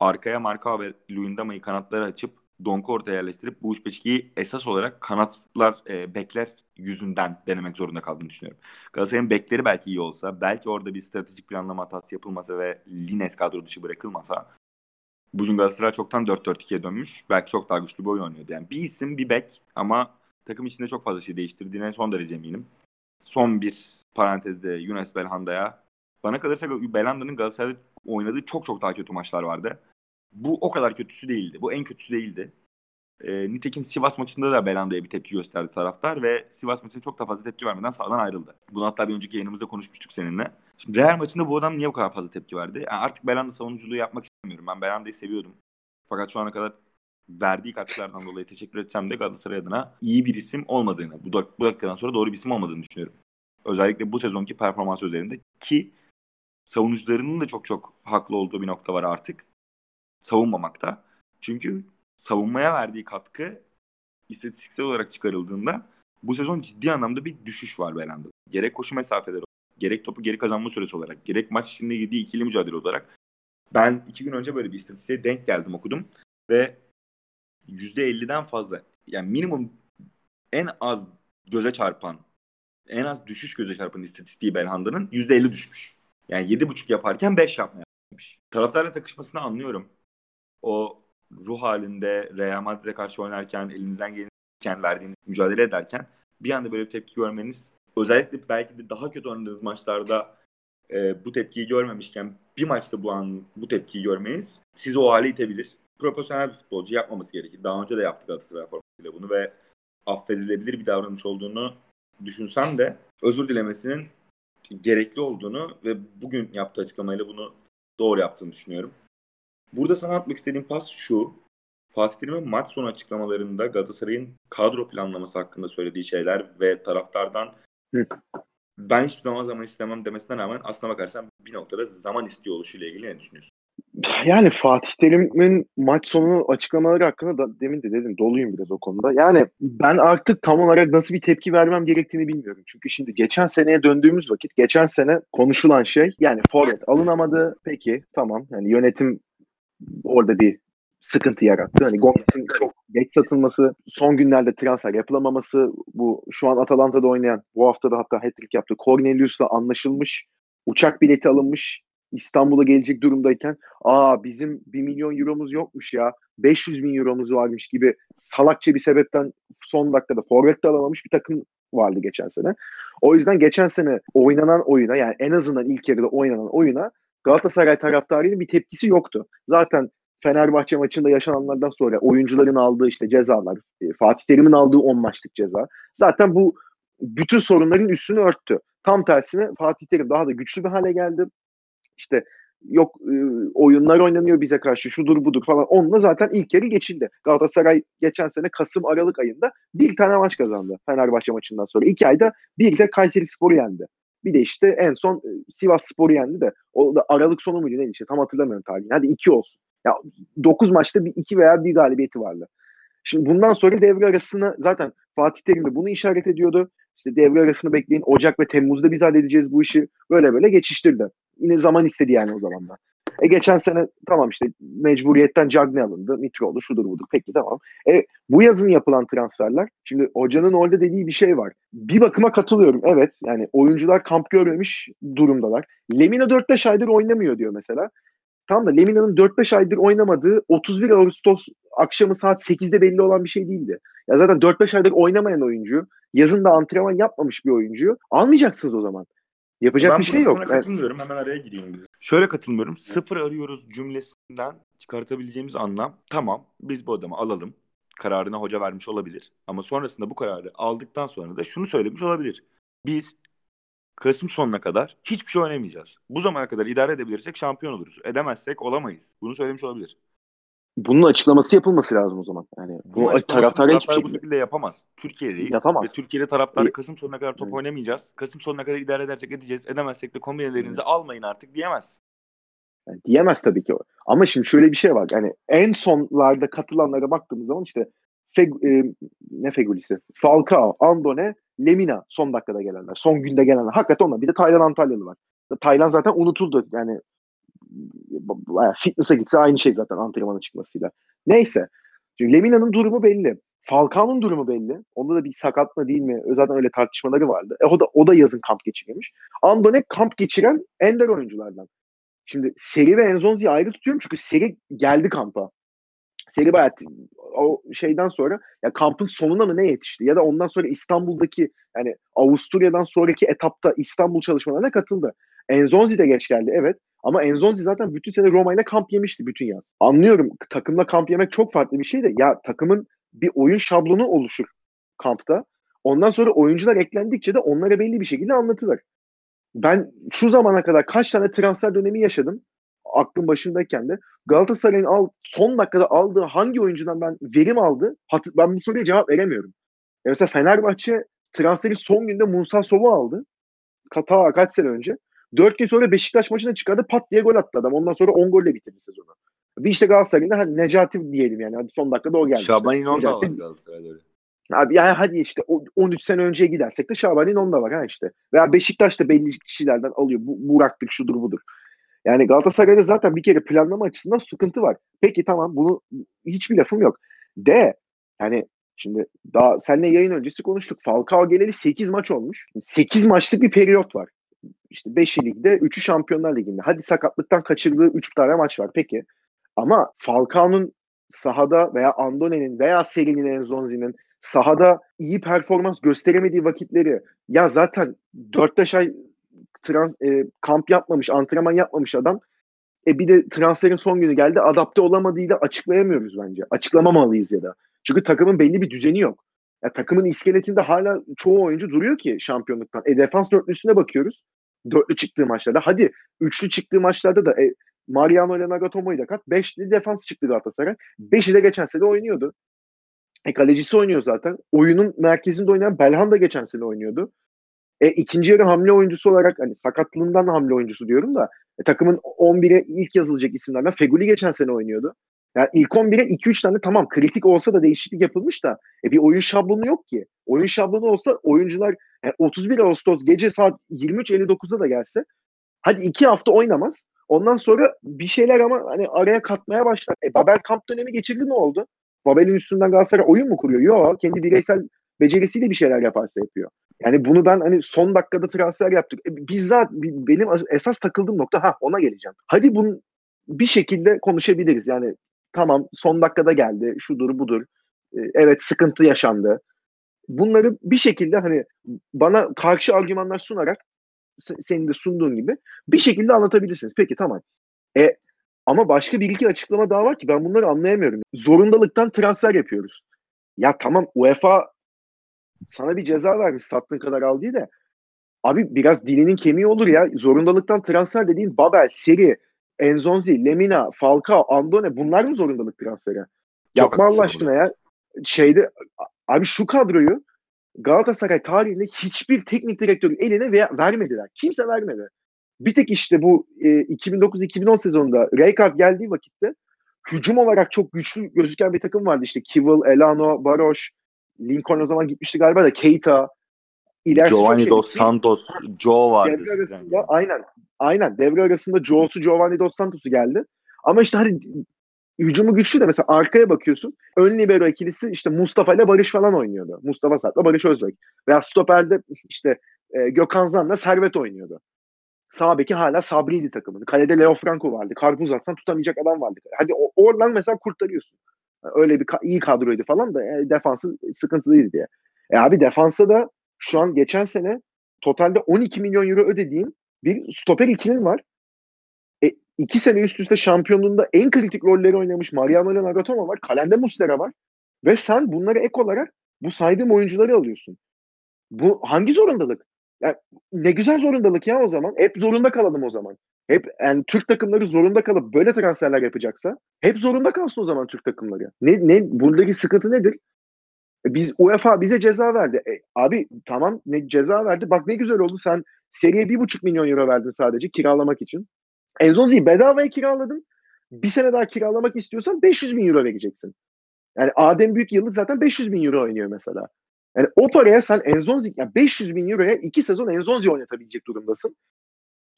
arkaya Marka ve Luyendama'yı kanatlara açıp Donk'u ortaya yerleştirip bu 3-5-2'yi esas olarak kanatlar, e, bekler yüzünden denemek zorunda kaldığını düşünüyorum. Galatasaray'ın bekleri belki iyi olsa, belki orada bir stratejik planlama hatası yapılmasa ve Lines kadro dışı bırakılmasa bugün Galatasaray çoktan 4-4-2'ye dönmüş. Belki çok daha güçlü bir oyun oynuyordu. Yani bir isim, bir bek ama takım içinde çok fazla şey değiştirdiğine son derece eminim. Son bir parantezde Yunus Belhanda'ya bana kalırsa Belhanda'nın Galatasaray'da oynadığı çok çok daha kötü maçlar vardı. Bu o kadar kötüsü değildi. Bu en kötüsü değildi. E, nitekim Sivas maçında da Belanda'ya bir tepki gösterdi taraftar ve Sivas maçında çok da fazla tepki vermeden sahadan ayrıldı. Bunu hatta bir önceki yayınımızda konuşmuştuk seninle. Şimdi Real maçında bu adam niye bu kadar fazla tepki verdi? Yani artık Belanda savunuculuğu yapmak istemiyorum. Ben Belanda'yı seviyordum. Fakat şu ana kadar verdiği katkılardan dolayı teşekkür etsem de Galatasaray adına iyi bir isim olmadığını, bu, dak- bu dakikadan sonra doğru bir isim olmadığını düşünüyorum. Özellikle bu sezonki performans üzerinde ki savunucularının da çok çok haklı olduğu bir nokta var artık. Savunmamakta. Çünkü savunmaya verdiği katkı istatistiksel olarak çıkarıldığında bu sezon ciddi anlamda bir düşüş var Belanda'da. Gerek koşu mesafeleri gerek topu geri kazanma süresi olarak, gerek maç içinde girdiği ikili mücadele olarak ben iki gün önce böyle bir istatistiğe denk geldim okudum ve %50'den fazla yani minimum en az göze çarpan en az düşüş göze çarpan istatistiği Belhanda'nın %50 düşmüş. Yani 7.5 yaparken 5 yapmaya başlamış. Taraftarla takışmasını anlıyorum. O ruh halinde Real Madrid'e karşı oynarken, elinizden gelirken verdiğiniz mücadele ederken bir anda böyle bir tepki görmeniz özellikle belki de daha kötü oynadığınız maçlarda e, bu tepkiyi görmemişken bir maçta bu an bu tepkiyi görmeniz sizi o hale itebilir. Profesyonel bir futbolcu yapmaması gerekir. Daha önce de yaptı Galatasaray formasıyla bunu ve affedilebilir bir davranış olduğunu düşünsem de özür dilemesinin gerekli olduğunu ve bugün yaptığı açıklamayla bunu doğru yaptığını düşünüyorum. Burada sana atmak istediğim pas şu. Fatih Terim'in maç sonu açıklamalarında Galatasaray'ın kadro planlaması hakkında söylediği şeyler ve taraftardan Hı. ben hiçbir zaman zaman istemem demesine rağmen aslına bakarsan bir noktada zaman istiyor oluşuyla ilgili ne düşünüyorsun? Yani Fatih Terim'in maç sonu açıklamaları hakkında da demin de dedim doluyum biraz o konuda. Yani ben artık tam olarak nasıl bir tepki vermem gerektiğini bilmiyorum. Çünkü şimdi geçen seneye döndüğümüz vakit geçen sene konuşulan şey yani forvet alınamadı. Peki tamam yani yönetim orada bir sıkıntı yarattı. Hani Gomez'in çok geç satılması, son günlerde transfer yapılamaması, bu şu an Atalanta'da oynayan, bu hafta da hatta hat-trick yaptı. Cornelius'la anlaşılmış, uçak bileti alınmış, İstanbul'a gelecek durumdayken aa bizim 1 milyon euromuz yokmuş ya 500 bin euromuz varmış gibi salakça bir sebepten son dakikada forvet alamamış bir takım vardı geçen sene. O yüzden geçen sene oynanan oyuna yani en azından ilk yarıda oynanan oyuna Galatasaray taraftarının bir tepkisi yoktu. Zaten Fenerbahçe maçında yaşananlardan sonra oyuncuların aldığı işte cezalar, e, Fatih Terim'in aldığı 10 maçlık ceza. Zaten bu bütün sorunların üstünü örttü. Tam tersine Fatih Terim daha da güçlü bir hale geldi. İşte yok e, oyunlar oynanıyor bize karşı şudur budur falan. Onunla zaten ilk yarı geçildi. Galatasaray geçen sene Kasım Aralık ayında bir tane maç kazandı Fenerbahçe maçından sonra. İki ayda bir de Kayseri Spor'u yendi. Bir de işte en son e, Sivas Spor'u yendi de o da Aralık sonu muydu ne işte tam hatırlamıyorum tarihini. Hadi iki olsun. Ya 9 maçta bir iki veya bir galibiyeti vardı. Şimdi bundan sonra devre arasını zaten Fatih Terim de bunu işaret ediyordu. İşte devre arasını bekleyin. Ocak ve Temmuz'da biz halledeceğiz bu işi. Böyle böyle geçiştirdi. Yine zaman istedi yani o zaman da. E geçen sene tamam işte mecburiyetten Cagney alındı. Mitroğlu şudur budur. Peki tamam. E bu yazın yapılan transferler. Şimdi hocanın orada dediği bir şey var. Bir bakıma katılıyorum. Evet yani oyuncular kamp görmemiş durumdalar. Lemina 4-5 aydır oynamıyor diyor mesela. Tamam da Lemina'nın 4-5 aydır oynamadığı 31 Ağustos akşamı saat 8'de belli olan bir şey değildi. Ya zaten 4-5 aydır oynamayan oyuncu, yazın da antrenman yapmamış bir oyuncuyu almayacaksınız o zaman. Yapacak ben bir şey yok. Ben katılmıyorum. Hemen araya gireyim. Şöyle katılmıyorum. Sıfır arıyoruz cümlesinden çıkartabileceğimiz anlam tamam biz bu adamı alalım. Kararına hoca vermiş olabilir. Ama sonrasında bu kararı aldıktan sonra da şunu söylemiş olabilir. Biz Kasım sonuna kadar hiçbir şey oynamayacağız. Bu zamana kadar idare edebilirsek şampiyon oluruz. Edemezsek olamayız. Bunu söylemiş olabilir. Bunun açıklaması yapılması lazım o zaman. Yani bu taraftar hiçbir şekilde... bu şekilde yapamaz. Türkiye'deyiz. Yapamaz. Ve Türkiye'de taraftar e... Kasım sonuna kadar top evet. oynamayacağız. Kasım sonuna kadar idare edersek edeceğiz. Edemezsek de kombinelerinizi evet. almayın artık diyemez. Yani diyemez tabii ki. Ama şimdi şöyle bir şey var. Yani en sonlarda katılanlara baktığımız zaman işte Feg, e, ne Fegulisi? Falcao, Andone, Lemina son dakikada gelenler. Son günde gelenler. Hakikaten onlar. Bir de Taylan Antalyalı var. Taylan zaten unutuldu. Yani fitness'a gitse aynı şey zaten antrenmana çıkmasıyla. Neyse. Şimdi Lemina'nın durumu belli. Falcao'nun durumu belli. Onda da bir sakat mı değil mi? Zaten öyle tartışmaları vardı. E, o da o da yazın kamp geçirmiş. Andone kamp geçiren ender oyunculardan. Şimdi Seri ve Enzonzi'yi ayrı tutuyorum çünkü Seri geldi kampa. Seri bayağı o şeyden sonra ya kampın sonuna mı ne yetişti ya da ondan sonra İstanbul'daki yani Avusturya'dan sonraki etapta İstanbul çalışmalarına katıldı. Enzonzi de geç geldi evet ama Enzonzi zaten bütün sene Roma ile kamp yemişti bütün yaz. Anlıyorum takımla kamp yemek çok farklı bir şey de ya takımın bir oyun şablonu oluşur kampta. Ondan sonra oyuncular eklendikçe de onlara belli bir şekilde anlatılır. Ben şu zamana kadar kaç tane transfer dönemi yaşadım aklım başındayken de Galatasaray'ın al, son dakikada aldığı hangi oyuncudan ben verim aldı? Hat, ben bu soruya cevap veremiyorum. Ya mesela Fenerbahçe transferi son günde Musa Sov'u aldı. Kata kaç sene önce. Dört gün sonra Beşiktaş maçına çıkardı pat diye gol attı adam. Ondan sonra 10 golle bitirdi sezonu. Bir işte Galatasaray'ın hadi Necati diyelim yani. Hadi son dakikada o geldi. Şaban işte. İnon da var Galatasaray'da. Abi yani hadi işte 13 sene önceye gidersek de Şaban İnon da var ha işte. Veya Beşiktaş da belli kişilerden alıyor. Bu, Burak'tık şudur budur. Yani Galatasaray'da zaten bir kere planlama açısından sıkıntı var. Peki tamam bunu hiçbir lafım yok. De yani şimdi daha seninle yayın öncesi konuştuk. Falcao geleli 8 maç olmuş. 8 maçlık bir periyot var. İşte 5'i ligde, 3'ü Şampiyonlar Ligi'nde. Hadi sakatlıktan kaçırdığı 3 tane maç var. Peki. Ama Falcao'nun sahada veya Andone'nin veya Seri'nin Enzonzi'nin sahada iyi performans gösteremediği vakitleri ya zaten 4-5 ay trans, e, kamp yapmamış, antrenman yapmamış adam. E bir de transferin son günü geldi. Adapte olamadığıyla açıklayamıyoruz bence. Açıklamamalıyız ya da. Çünkü takımın belli bir düzeni yok. Ya takımın iskeletinde hala çoğu oyuncu duruyor ki şampiyonluktan. E defans dörtlüsüne bakıyoruz. Dörtlü çıktığı maçlarda. Hadi üçlü çıktığı maçlarda da e, Mariano ile Nagatomo'yu da kat. Beşli defans çıktı Galatasaray. Beşi de geçen sene oynuyordu. E kalecisi oynuyor zaten. Oyunun merkezinde oynayan Belhan da geçen sene oynuyordu. E, ikinci yarı hamle oyuncusu olarak hani sakatlığından hamle oyuncusu diyorum da e, takımın 11'e ilk yazılacak isimlerden Feguli geçen sene oynuyordu. Yani ilk 11'e 2-3 tane tamam kritik olsa da değişiklik yapılmış da e, bir oyun şablonu yok ki. Oyun şablonu olsa oyuncular yani 31 Ağustos gece saat 23.59'da da gelse hadi 2 hafta oynamaz. Ondan sonra bir şeyler ama hani araya katmaya başlar. E, Babel kamp dönemi geçirdi ne oldu? Babel'in üstünden Galatasaray oyun mu kuruyor? Yok. Kendi bireysel becerisiyle bir şeyler yaparsa yapıyor. Yani bunu ben hani son dakikada transfer yaptık. E, bizzat benim esas takıldığım nokta ha ona geleceğim. Hadi bunu bir şekilde konuşabiliriz. Yani tamam son dakikada geldi. Şudur budur. E, evet sıkıntı yaşandı. Bunları bir şekilde hani bana karşı argümanlar sunarak senin de sunduğun gibi bir şekilde anlatabilirsiniz. Peki tamam. E ama başka bir iki açıklama daha var ki ben bunları anlayamıyorum. Zorundalıktan transfer yapıyoruz. Ya tamam UEFA sana bir ceza vermiş sattığın kadar al diye de abi biraz dilinin kemiği olur ya. Zorundalıktan transfer dediğin Babel, Seri, Enzonzi, Lemina, Falcao, Andone bunlar mı zorundalık transferi? Yapma Allah aşkına ya. Şeyde abi şu kadroyu Galatasaray tarihinde hiçbir teknik direktörün eline veya vermediler. Kimse vermedi. Bir tek işte bu e, 2009-2010 sezonunda Rijkaard geldiği vakitte hücum olarak çok güçlü gözüken bir takım vardı. işte Kivel, Elano, Baroş, Lincoln o zaman gitmişti galiba da Keita ilerisi Giovanni Dos Santos, Joe vardı. Devre arasında, yani. aynen. Aynen. Devre arasında Joe'su Giovanni Dos Santos'u geldi. Ama işte hani hücumu güçlü de mesela arkaya bakıyorsun. Ön libero ikilisi işte Mustafa ile Barış falan oynuyordu. Mustafa Sarp'la Barış Özbek. Veya stoperde işte e, Gökhan Zan'la Servet oynuyordu. Sağ beki hala Sabri'ydi takımın. Kalede Leo Franco vardı. Karpuz atsan tutamayacak adam vardı. Hadi oradan mesela kurtarıyorsun. Öyle bir iyi kadroydu falan da e, defansı sıkıntılıydı diye. E abi defansa da şu an geçen sene totalde 12 milyon euro ödediğin bir stoper ikilin var. E, iki sene üst üste şampiyonluğunda en kritik rolleri oynamış Mariano Nagatomo var. Kalende Muslera var. Ve sen bunları ek olarak bu saydığım oyuncuları alıyorsun. Bu hangi zorundalık? Ya, ne güzel zorundalık ya o zaman. Hep zorunda kalalım o zaman. Hep yani Türk takımları zorunda kalıp böyle transferler yapacaksa hep zorunda kalsın o zaman Türk takımları. Ne ne buradaki sıkıntı nedir? E biz UEFA bize ceza verdi. E, abi tamam ne ceza verdi. Bak ne güzel oldu sen seriye bir buçuk milyon euro verdin sadece kiralamak için. Enzonzi'yi bedavaya kiraladın. Bir sene daha kiralamak istiyorsan 500 bin euro vereceksin. Yani Adem Büyük yıllık zaten 500 bin euro oynuyor mesela. Yani o paraya sen Enzonzi, yani 500 bin euroya iki sezon Enzonzi oynatabilecek durumdasın.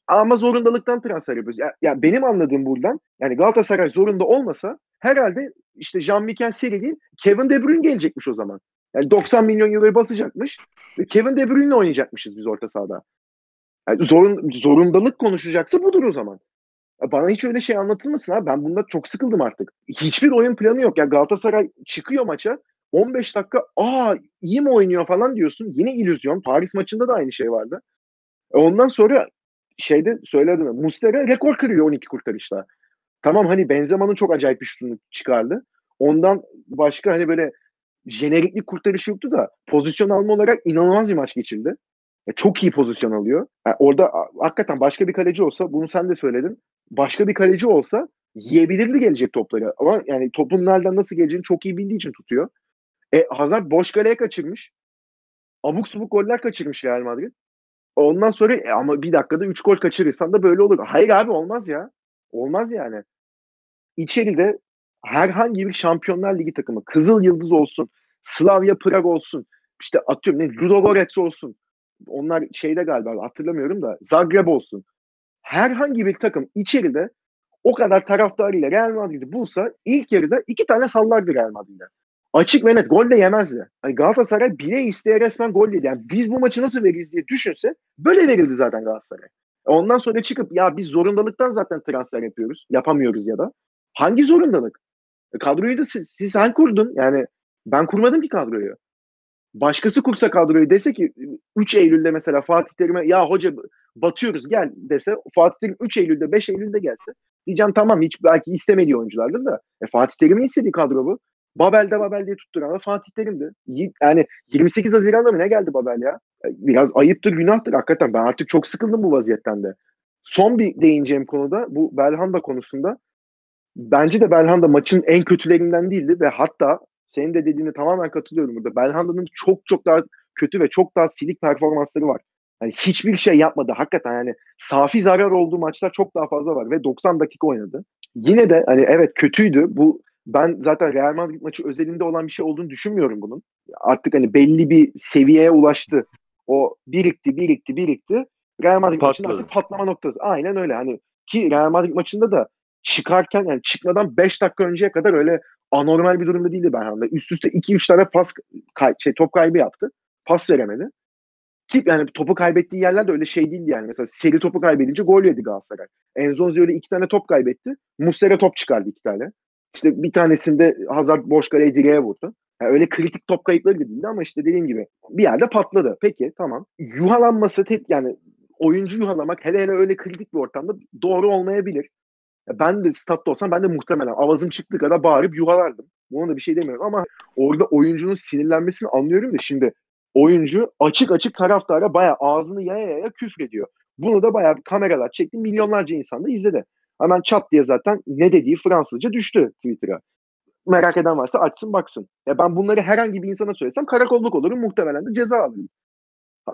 Ama zorundalıktan transfer yapıyoruz. Ya, ya benim anladığım buradan yani Galatasaray zorunda olmasa herhalde işte Jean-Michel Seri Kevin De Bruyne gelecekmiş o zaman. Yani 90 milyon euroyu basacakmış ve Kevin De Bruyne'le oynayacakmışız biz orta sahada. Yani zorun, zorundalık konuşacaksa budur o zaman. Bana hiç öyle şey anlatılmasın abi. Ben bunda çok sıkıldım artık. Hiçbir oyun planı yok. Ya Galatasaray çıkıyor maça 15 dakika aa iyi mi oynuyor falan diyorsun. Yine illüzyon. Paris maçında da aynı şey vardı. E ondan sonra şeyde söyledim. Muslera rekor kırıyor 12 kurtarışta. Tamam hani Benzema'nın çok acayip bir şutunu çıkardı. Ondan başka hani böyle jeneriklik kurtarışı yoktu da pozisyon alma olarak inanılmaz bir maç geçildi. Ya çok iyi pozisyon alıyor. Yani orada hakikaten başka bir kaleci olsa bunu sen de söyledin. Başka bir kaleci olsa yiyebilirdi gelecek topları. Ama yani topun nereden nasıl geleceğini çok iyi bildiği için tutuyor. E Hazard boş kaleye kaçırmış. Abuk subuk goller kaçırmış Real Madrid. Ondan sonra e, ama bir dakikada 3 gol kaçırırsan da böyle olur. Hayır abi olmaz ya. Olmaz yani. İçeride herhangi bir Şampiyonlar Ligi takımı, Kızıl Yıldız olsun, Slavia Prag olsun, işte atıyorum ne Ludogorets olsun. Onlar şeyde galiba hatırlamıyorum da Zagreb olsun. Herhangi bir takım içeride o kadar taraftarıyla Real Madrid'i bulsa ilk yarıda iki tane sallardı Real Madrid'e. Açık ve net gol de yemezdi. Hani Galatasaray bile isteye resmen gol yedi. Yani biz bu maçı nasıl veririz diye düşünse böyle verildi zaten Galatasaray. Ondan sonra çıkıp ya biz zorundalıktan zaten transfer yapıyoruz. Yapamıyoruz ya da. Hangi zorundalık? E, kadroyu da siz, siz sen kurdun. Yani ben kurmadım ki kadroyu. Başkası kursa kadroyu dese ki 3 Eylül'de mesela Fatih Terim'e ya hoca batıyoruz gel dese Fatih Terim 3 Eylül'de 5 Eylül'de gelse diyeceğim tamam hiç belki istemediği oyunculardır da e, Fatih Terim'in istediği kadro bu. Babel'de Babel diye tutturan Fatih Terim'di. Yani 28 Haziran'da mı ne geldi Babel ya? E, biraz ayıptır, günahtır hakikaten. Ben artık çok sıkıldım bu vaziyetten de. Son bir değineceğim konuda bu Belhanda konusunda. Bence de Belhanda maçın en kötülerinden değildi ve hatta senin de dediğine tamamen katılıyorum burada. Belhanda'nın çok çok daha kötü ve çok daha silik performansları var. Yani hiçbir şey yapmadı. Hakikaten yani safi zarar olduğu maçlar çok daha fazla var ve 90 dakika oynadı. Yine de hani evet kötüydü. Bu ben zaten Real Madrid maçı özelinde olan bir şey olduğunu düşünmüyorum bunun. Artık hani belli bir seviyeye ulaştı. O birikti, birikti, birikti. Real Madrid Patladı. maçında artık patlama noktası. Aynen öyle. Hani ki Real Madrid maçında da çıkarken yani çıkmadan 5 dakika önceye kadar öyle anormal bir durumda değildi Berhan'da. Üst üste 2-3 tane pas kay, şey, top kaybı yaptı. Pas veremedi. Ki yani topu kaybettiği yerler de öyle şey değildi yani. Mesela seri topu kaybedince gol yedi Galatasaray. Enzonzi öyle iki tane top kaybetti. Muslera top çıkardı iki tane. İşte bir tanesinde Hazard boş kaleye direğe vurdu. Yani öyle kritik top kayıpları da değildi ama işte dediğim gibi bir yerde patladı. Peki tamam. Yuhalanması tek yani oyuncu yuhalamak hele hele öyle kritik bir ortamda doğru olmayabilir. Ben de statta olsam ben de muhtemelen avazım çıktığı kadar bağırıp yuhalardım. Buna da bir şey demiyorum ama orada oyuncunun sinirlenmesini anlıyorum da şimdi oyuncu açık açık taraftara bayağı ağzını yaya yaya küfrediyor. Bunu da bayağı kameralar çekti. Milyonlarca insan da izledi. Hemen çat diye zaten ne dediği Fransızca düştü Twitter'a. Merak eden varsa açsın baksın. Ya ben bunları herhangi bir insana söylesem karakolluk olurum muhtemelen de ceza alırım.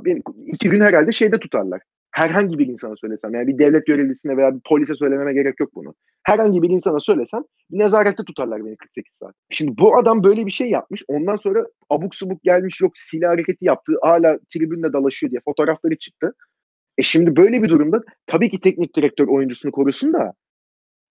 Beni iki gün herhalde şeyde tutarlar. Herhangi bir insana söylesem yani bir devlet görevlisine veya bir polise söylememe gerek yok bunu. Herhangi bir insana söylesem nezarette tutarlar beni 48 saat. Şimdi bu adam böyle bir şey yapmış. Ondan sonra abuk subuk gelmiş yok silah hareketi yaptı. Hala tribünde dalaşıyor diye fotoğrafları çıktı. E şimdi böyle bir durumda tabii ki teknik direktör oyuncusunu korusun da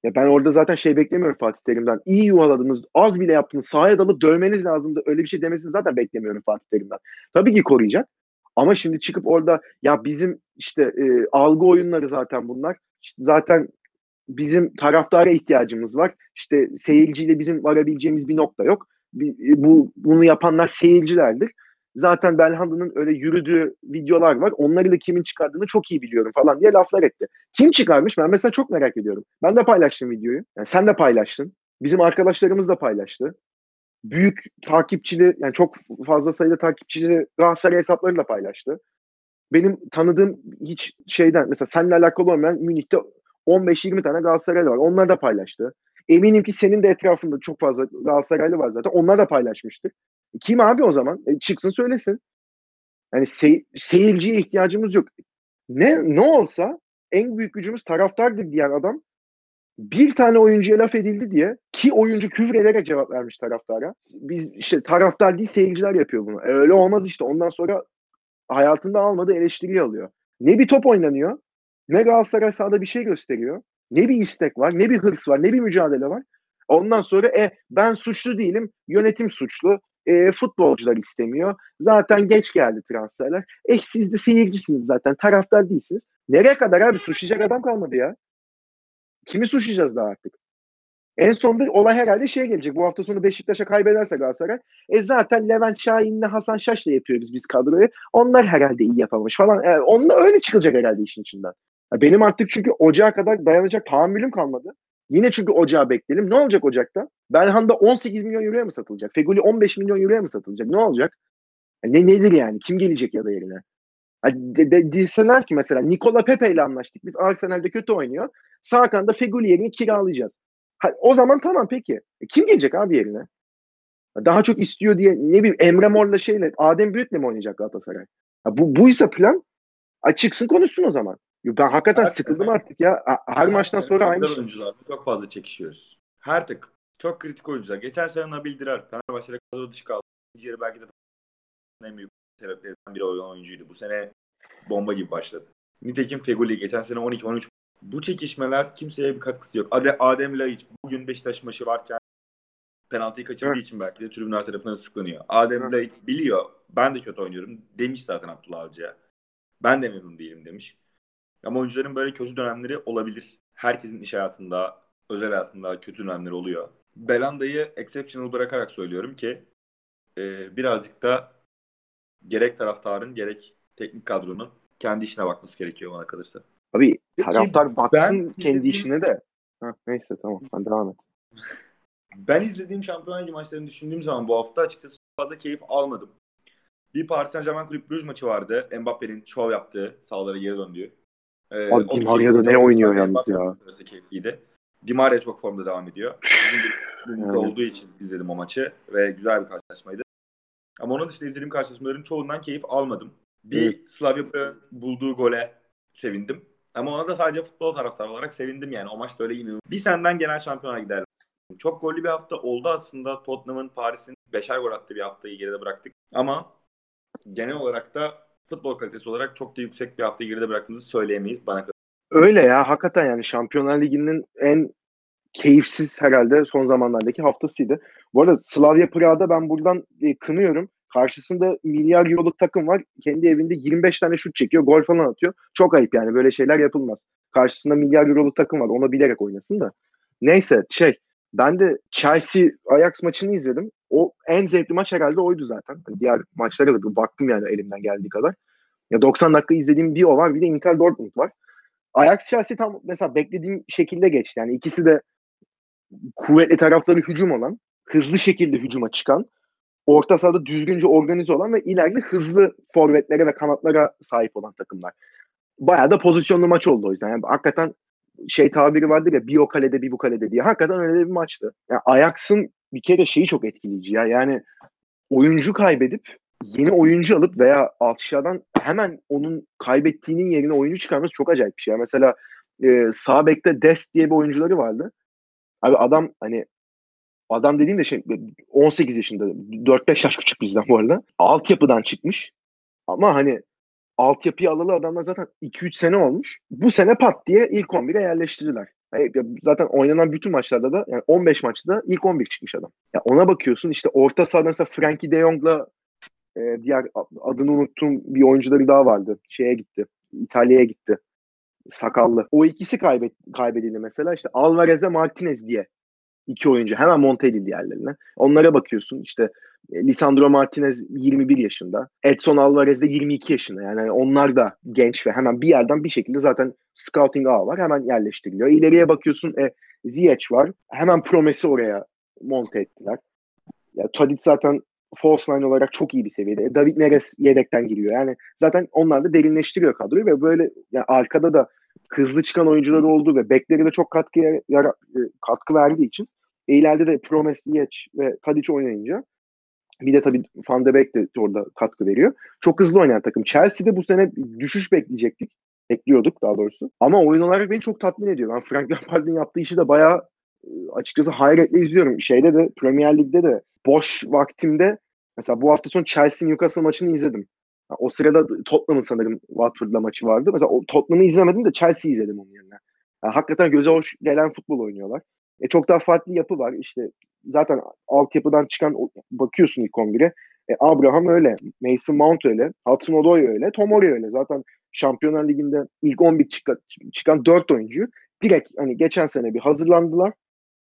ya ben orada zaten şey beklemiyorum Fatih Terim'den. İyi yuvaladınız, az bile yaptınız, sahaya dalıp dövmeniz lazımdı. Öyle bir şey demesini zaten beklemiyorum Fatih Terim'den. Tabii ki koruyacak. Ama şimdi çıkıp orada ya bizim işte e, algı oyunları zaten bunlar. İşte zaten bizim taraftara ihtiyacımız var. İşte seyirciyle bizim varabileceğimiz bir nokta yok. E, bu bunu yapanlar seyircilerdir. Zaten Belhanda'nın öyle yürüdüğü videolar var. Onları da kimin çıkardığını çok iyi biliyorum falan diye laflar etti. Kim çıkarmış? Ben mesela çok merak ediyorum. Ben de paylaştım videoyu. Yani sen de paylaştın. Bizim arkadaşlarımız da paylaştı. Büyük takipçili yani çok fazla sayıda takipçili Galatasaray hesaplarıyla paylaştı. Benim tanıdığım hiç şeyden mesela seninle alakalı olmayan Münih'te 15-20 tane Galatasaraylı var. Onlar da paylaştı. Eminim ki senin de etrafında çok fazla Galatasaraylı var zaten. Onlar da paylaşmıştır. Kim abi o zaman? E, çıksın söylesin. Yani sey- seyirciye ihtiyacımız yok. Ne ne olsa en büyük gücümüz taraftardır diyen adam bir tane oyuncuya laf edildi diye ki oyuncu küfür ederek cevap vermiş taraftara. Biz işte taraftar değil seyirciler yapıyor bunu. E, öyle olmaz işte. Ondan sonra hayatında almadığı eleştiri alıyor. Ne bir top oynanıyor, ne Galatasaray sahada bir şey gösteriyor, ne bir istek var, ne bir hırs var, ne bir mücadele var. Ondan sonra e ben suçlu değilim, yönetim suçlu, e, futbolcular istemiyor. Zaten geç geldi transferler. Eh siz de seyircisiniz zaten, taraftar değilsiniz. Nereye kadar abi suçlayacak adam kalmadı ya. Kimi suçlayacağız daha artık? En sonunda olay herhalde şeye gelecek. Bu hafta sonu Beşiktaş'a kaybederse Galatasaray. E zaten Levent Şahin'le Hasan Şaş'la yapıyoruz biz kadroyu. Onlar herhalde iyi yapamamış falan. E, onunla öyle çıkacak herhalde işin içinden. Benim artık çünkü ocağa kadar dayanacak tahammülüm kalmadı. Yine çünkü ocağı bekleyelim. Ne olacak Ocak'ta? Belhanda 18 milyon euroya mı satılacak? Feguli 15 milyon euroya mı satılacak? Ne olacak? Ne nedir yani? Kim gelecek ya da yerine? Yani de, de, deseler ki mesela Nikola Pepe ile anlaştık. Biz Arsenal'de kötü oynuyor. Sağ kanada Feguli yerine kiralayacağız. Ha, o zaman tamam peki. E, kim gelecek abi yerine? Daha çok istiyor diye ne bileyim Emre Mor'la şeyle Adem Büyük'le mi oynayacak Galatasaray? Ha, bu buysa plan açıksın konuşsun o zaman. Ben hakikaten her sıkıldım sene, artık ya. Her, maçtan sonra aynı şey. oyuncular çok fazla çekişiyoruz. Her tık. Çok kritik oyuncular. Geçen sene Nabil Dirar. Fenerbahçe'de kadro dışı kaldı. İkinci yarı belki de en büyük sebeplerinden biri olan oyuncuydu. Bu sene bomba gibi başladı. Nitekim Feguli geçen sene 12-13 bu çekişmeler kimseye bir katkısı yok. Adem, Adem Laiç bugün Beşiktaş maçı varken penaltıyı kaçırdığı evet. için belki de tribünler tarafından sıklanıyor. Adem evet. Laiç biliyor ben de kötü oynuyorum demiş zaten Abdullah Avcı'ya. Ben de memnun değilim demiş. Ama oyuncuların böyle kötü dönemleri olabilir. Herkesin iş hayatında, özel hayatında kötü dönemleri oluyor. Belanda'yı exceptional bırakarak söylüyorum ki e, birazcık da gerek taraftarın gerek teknik kadronun kendi işine bakması gerekiyor bana kalırsa. Abi taraftar baksın ben kendi işine de. Ha, neyse tamam ben devam et. Ben izlediğim Şampiyonlar Ligi maçlarını düşündüğüm zaman bu hafta açıkçası fazla keyif almadım. Bir Paris Saint Germain Kulüp Brugge maçı vardı. Mbappe'nin şov yaptığı, sahalara geri döndüğü. Ee, Abi Di Maria'da ne oynuyor yalnız ya. Keyifliydi. Di Maria çok formda devam ediyor. Bizim bir olduğu için izledim o maçı ve güzel bir karşılaşmaydı. Ama onun dışında izlediğim karşılaşmaların çoğundan keyif almadım. Bir evet. Slavia bulduğu gole sevindim. Ama ona da sadece futbol taraftarı olarak sevindim yani. O maçta öyle yine. Bir senden genel şampiyona giderler. Çok gollü bir hafta oldu aslında. Tottenham'ın Paris'in beşer gol attığı bir haftayı geride bıraktık. Ama genel olarak da futbol kalitesi olarak çok da yüksek bir haftayı geride bıraktığımızı söyleyemeyiz bana kadar. Öyle ya hakikaten yani Şampiyonlar Ligi'nin en keyifsiz herhalde son zamanlardaki haftasıydı. Bu arada Slavia Prag'da ben buradan e, kınıyorum. Karşısında milyar euroluk takım var. Kendi evinde 25 tane şut çekiyor. Gol falan atıyor. Çok ayıp yani. Böyle şeyler yapılmaz. Karşısında milyar euroluk takım var. Ona bilerek oynasın da. Neyse şey ben de Chelsea Ajax maçını izledim. O en zevkli maç herhalde oydu zaten. Yani diğer maçlara da baktım yani elimden geldiği kadar. Ya 90 dakika izlediğim bir o var. Bir de Inter Dortmund var. Ajax Chelsea tam mesela beklediğim şekilde geçti. Yani ikisi de kuvvetli tarafları hücum olan, hızlı şekilde hücuma çıkan, orta sahada düzgünce organize olan ve ileride hızlı forvetlere ve kanatlara sahip olan takımlar. Bayağı da pozisyonlu maç oldu o yüzden. Yani hakikaten şey tabiri vardır ya bir o kalede bir bu kalede diye. Hakikaten öyle bir maçtı. Yani Ajax'ın bir kere şeyi çok etkileyici ya. Yani oyuncu kaybedip yeni oyuncu alıp veya aşağıdan hemen onun kaybettiğinin yerine oyuncu çıkarması çok acayip bir şey. Yani mesela e, sağ bekte Dest diye bir oyuncuları vardı. Abi adam hani Adam dediğim de şey 18 yaşında 4-5 yaş küçük bizden bu arada. Altyapıdan çıkmış. Ama hani altyapıyı alalı adamlar zaten 2-3 sene olmuş. Bu sene pat diye ilk 11'e yerleştirdiler. Zaten oynanan bütün maçlarda da yani 15 maçta ilk 11 çıkmış adam. Ya ona bakıyorsun işte orta sahada mesela Frankie de Jong'la e, diğer adını unuttuğum bir oyuncuları daha vardı. Şeye gitti. İtalya'ya gitti. Sakallı. O ikisi kaybet, kaybedildi mesela. İşte Alvarez'e Martinez diye iki oyuncu. Hemen monte edildi yerlerine. Onlara bakıyorsun işte e, Lisandro Martinez 21 yaşında. Edson Alvarez de 22 yaşında. Yani onlar da genç ve hemen bir yerden bir şekilde zaten scouting ağı var. Hemen yerleştiriliyor. İleriye bakıyorsun e, Ziyech var. Hemen Promes'i oraya monte ettiler. Ya, Tadic zaten false line olarak çok iyi bir seviyede. David Neres yedekten giriyor. Yani zaten onlar da derinleştiriyor kadroyu ve böyle yani arkada da hızlı çıkan oyuncular oldu ve bekleri de çok katkı yara, e, katkı verdiği için e, ileride de Promes Ziyech ve Tadic oynayınca bir de tabii Van de Beek de orada katkı veriyor. Çok hızlı oynayan takım. Chelsea'de bu sene düşüş bekleyecektik. Bekliyorduk daha doğrusu. Ama oyun olarak beni çok tatmin ediyor. Ben Frank Lampard'ın yaptığı işi de bayağı e, açıkçası hayretle izliyorum. Şeyde de Premier Lig'de de boş vaktimde mesela bu hafta son Chelsea Newcastle maçını izledim. O sırada Tottenham'ın sanırım Watford'la maçı vardı. Mesela o Tottenham'ı izlemedim de Chelsea izledim onun yerine. Yani hakikaten göze hoş gelen futbol oynuyorlar. E, çok daha farklı yapı var. İşte zaten altyapıdan çıkan bakıyorsun ilk 11'e. E, Abraham öyle, Mason Mount öyle, Hudson Odoi öyle, Tomori öyle. Zaten Şampiyonlar Ligi'nde ilk 11 çıkan, çıkan 4 oyuncuyu direkt hani geçen sene bir hazırlandılar.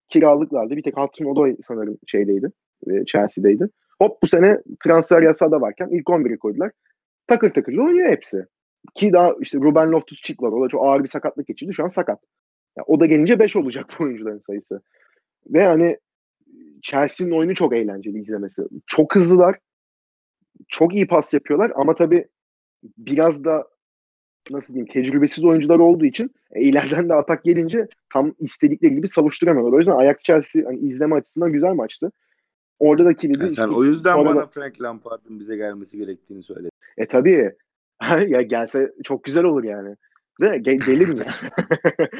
Kiralıklardı. Bir tek Hudson Odoi sanırım şeydeydi. E, Chelsea'deydi. Hop bu sene transfer yasağı da varken ilk 11'e koydular. Takır takır oynuyor hepsi. Ki daha işte Ruben Loftus-Cheek var. O da çok ağır bir sakatlık geçirdi. Şu an sakat. Yani o da gelince 5 olacak bu oyuncuların sayısı. Ve hani Chelsea'nin oyunu çok eğlenceli izlemesi. Çok hızlılar. Çok iyi pas yapıyorlar ama tabii biraz da nasıl diyeyim tecrübesiz oyuncular olduğu için e, ileriden de atak gelince tam istedikleri gibi savuşturamıyorlar. O yüzden Ajax Chelsea hani izleme açısından güzel maçtı. Orada da kilidi. Yani sen o yüzden bana da... Frank Lampard'ın bize gelmesi gerektiğini söyledi. E tabii. *laughs* ya gelse çok güzel olur yani. Ve ge- gelir mi?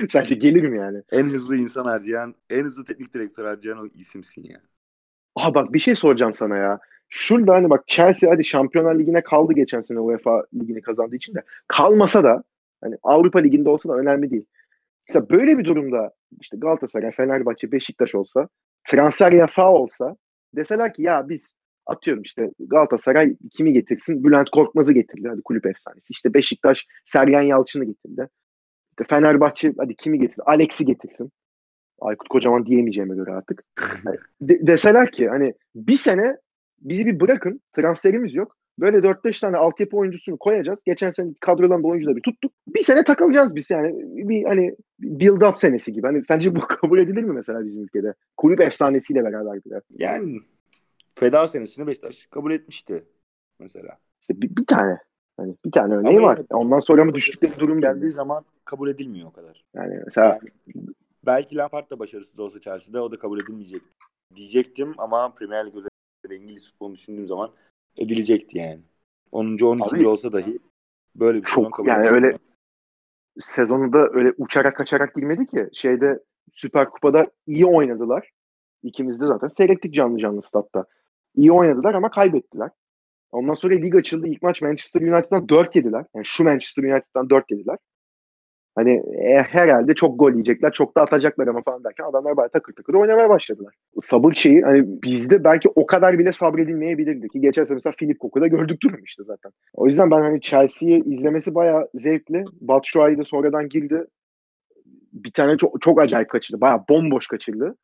Sence *laughs* gelir mi yani? En hızlı insan harcayan, en hızlı teknik direktör harcayan o isimsin ya. Aha bak bir şey soracağım sana ya. Şurada hani bak Chelsea hadi Şampiyonlar Ligi'ne kaldı geçen sene UEFA Ligi'ni kazandığı için de kalmasa da hani Avrupa Ligi'nde olsa da önemli değil. Mesela böyle bir durumda işte Galatasaray, Fenerbahçe, Beşiktaş olsa transfer yasağı olsa deseler ki ya biz atıyorum işte Galatasaray kimi getirsin? Bülent Korkmaz'ı getirdi hadi kulüp efsanesi. İşte Beşiktaş Sergen Yalçın'ı getirdi. İşte Fenerbahçe hadi kimi getirsin? Alex'i getirsin. Aykut Kocaman diyemeyeceğime göre artık. de- deseler ki hani bir sene bizi bir bırakın transferimiz yok. Böyle 4-5 tane altyapı oyuncusunu koyacağız. Geçen sene kadrodan da oyuncuları tuttuk. Bir sene takılacağız biz yani. Bir hani build up senesi gibi. Hani sence bu *laughs* kabul edilir mi mesela bizim ülkede? Kulüp efsanesiyle beraber bile. Yani feda senesini Beşiktaş kabul etmişti mesela. İşte bir, bir tane. Hani bir tane örneği Ama var. Yani, Ondan sonra mı düştükleri durum geldiği zaman kabul edilmiyor o kadar. Yani mesela yani, belki Lampard da başarısız olsa Chelsea'de o da kabul edilmeyecek diyecektim ama Premier Lig özellikle İngiliz futbolunu düşündüğüm zaman edilecekti yani. 10. 12. Abi, olsa dahi böyle bir çok kabul yani öyle sezonu da öyle uçarak kaçarak girmedi ki. Şeyde Süper Kupa'da iyi oynadılar. İkimiz de zaten seyrettik canlı canlı statta. İyi oynadılar ama kaybettiler. Ondan sonra lig açıldı. İlk maç Manchester United'dan 4 yediler. Yani şu Manchester United'dan 4 yediler. Hani e, herhalde çok gol yiyecekler, çok da atacaklar ama falan derken adamlar bayağı takır takır oynamaya başladılar. Sabır şeyi hani bizde belki o kadar bile sabredilmeyebilirdi ki geçen sene mesela Philip Cocu'da gördük durum işte zaten. O yüzden ben hani Chelsea'yi izlemesi bayağı zevkli. Batshuayi de sonradan girdi. Bir tane çok, çok acayip kaçırdı. Bayağı bomboş kaçırdı.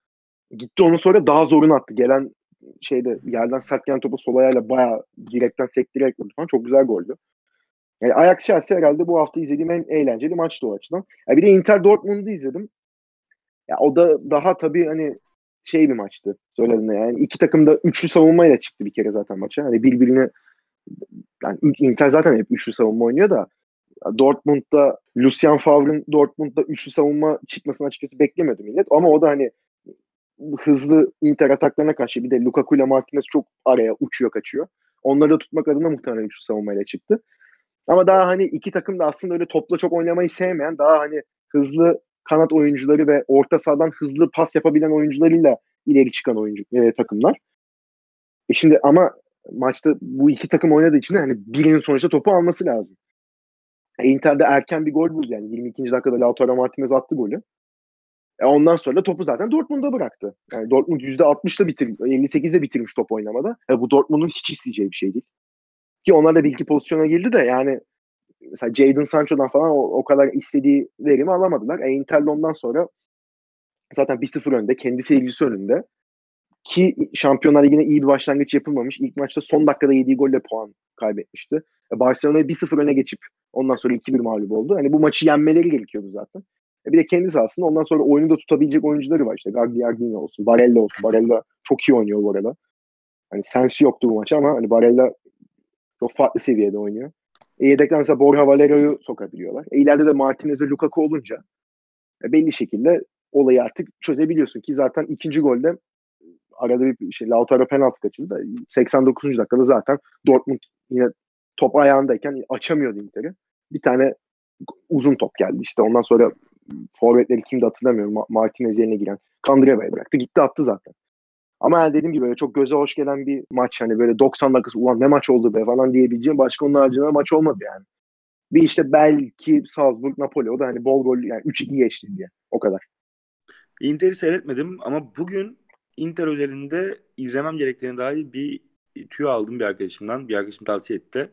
Gitti onun sonra daha zorunu attı. Gelen şeyde yerden gelen topu sol ayağıyla bayağı direkten sektirerek vurdu falan. Çok güzel goldü. Yani Ajax Chelsea herhalde bu hafta izlediğim en eğlenceli maçtı o açıdan. Ya bir de Inter Dortmund'u izledim. Ya o da daha tabii hani şey bir maçtı. Söyledim yani iki takım da üçlü savunmayla çıktı bir kere zaten maça. Hani birbirine yani Inter zaten hep üçlü savunma oynuyor da Dortmund'da Lucien Favre'ın Dortmund'da üçlü savunma çıkmasını açıkçası beklemiyordum millet. Ama o da hani hızlı Inter ataklarına karşı bir de Lukaku ile Martinez çok araya uçuyor kaçıyor. Onları da tutmak adına muhtemelen üçlü savunmayla çıktı. Ama daha hani iki takım da aslında öyle topla çok oynamayı sevmeyen daha hani hızlı kanat oyuncuları ve orta sahadan hızlı pas yapabilen oyuncularıyla ileri çıkan oyuncu e, takımlar. E şimdi ama maçta bu iki takım oynadığı için hani birinin sonuçta topu alması lazım. E Inter'de erken bir gol buldu yani 22. dakikada Lautaro Martinez attı golü. E ondan sonra da topu zaten Dortmund'a bıraktı. Yani Dortmund %60'la bitirmiş, 58'de bitirmiş top oynamada. E bu Dortmund'un hiç isteyeceği bir şey değil. Ki onlar da bir iki pozisyona girdi de yani mesela Jadon Sancho'dan falan o, o kadar istediği verimi alamadılar. E, Inter'le ondan sonra zaten 1-0 önde. Kendi seyircisi önünde. Ki Şampiyonlar Ligi'ne iyi bir başlangıç yapılmamış. İlk maçta son dakikada yediği golle puan kaybetmişti. E, Barcelona'yı 1-0 öne geçip ondan sonra 2-1 mağlup oldu. Hani bu maçı yenmeleri gerekiyordu zaten. E bir de kendisi aslında ondan sonra oyunu da tutabilecek oyuncuları var. İşte Gagliardini olsun, Barella olsun. Barella çok iyi oynuyor bu arada. Hani sensi yoktu bu maç ama hani Barella çok farklı seviyede oynuyor. E yedekten mesela Borja Valero'yu sokabiliyorlar. E ileride de Martinez ve Lukaku olunca e belli şekilde olayı artık çözebiliyorsun ki zaten ikinci golde arada bir şey Lautaro penaltı kaçırdı 89. dakikada zaten Dortmund yine top ayağındayken açamıyordu Inter'i. Bir tane uzun top geldi işte. Ondan sonra forvetleri kimdi hatırlamıyorum. Martinez yerine giren. Kandreva'ya bıraktı. Gitti attı zaten. Ama yani dediğim gibi böyle çok göze hoş gelen bir maç. Hani böyle 90 dakikası ulan ne maç oldu be falan diyebileceğim başka onun haricinde maç olmadı yani. Bir işte belki Salzburg, Napoli o da hani bol gol yani 3-2 geçti diye. O kadar. Inter'i seyretmedim ama bugün Inter özelinde izlemem gerektiğine dair bir tüyo aldım bir arkadaşımdan. Bir arkadaşım tavsiye etti.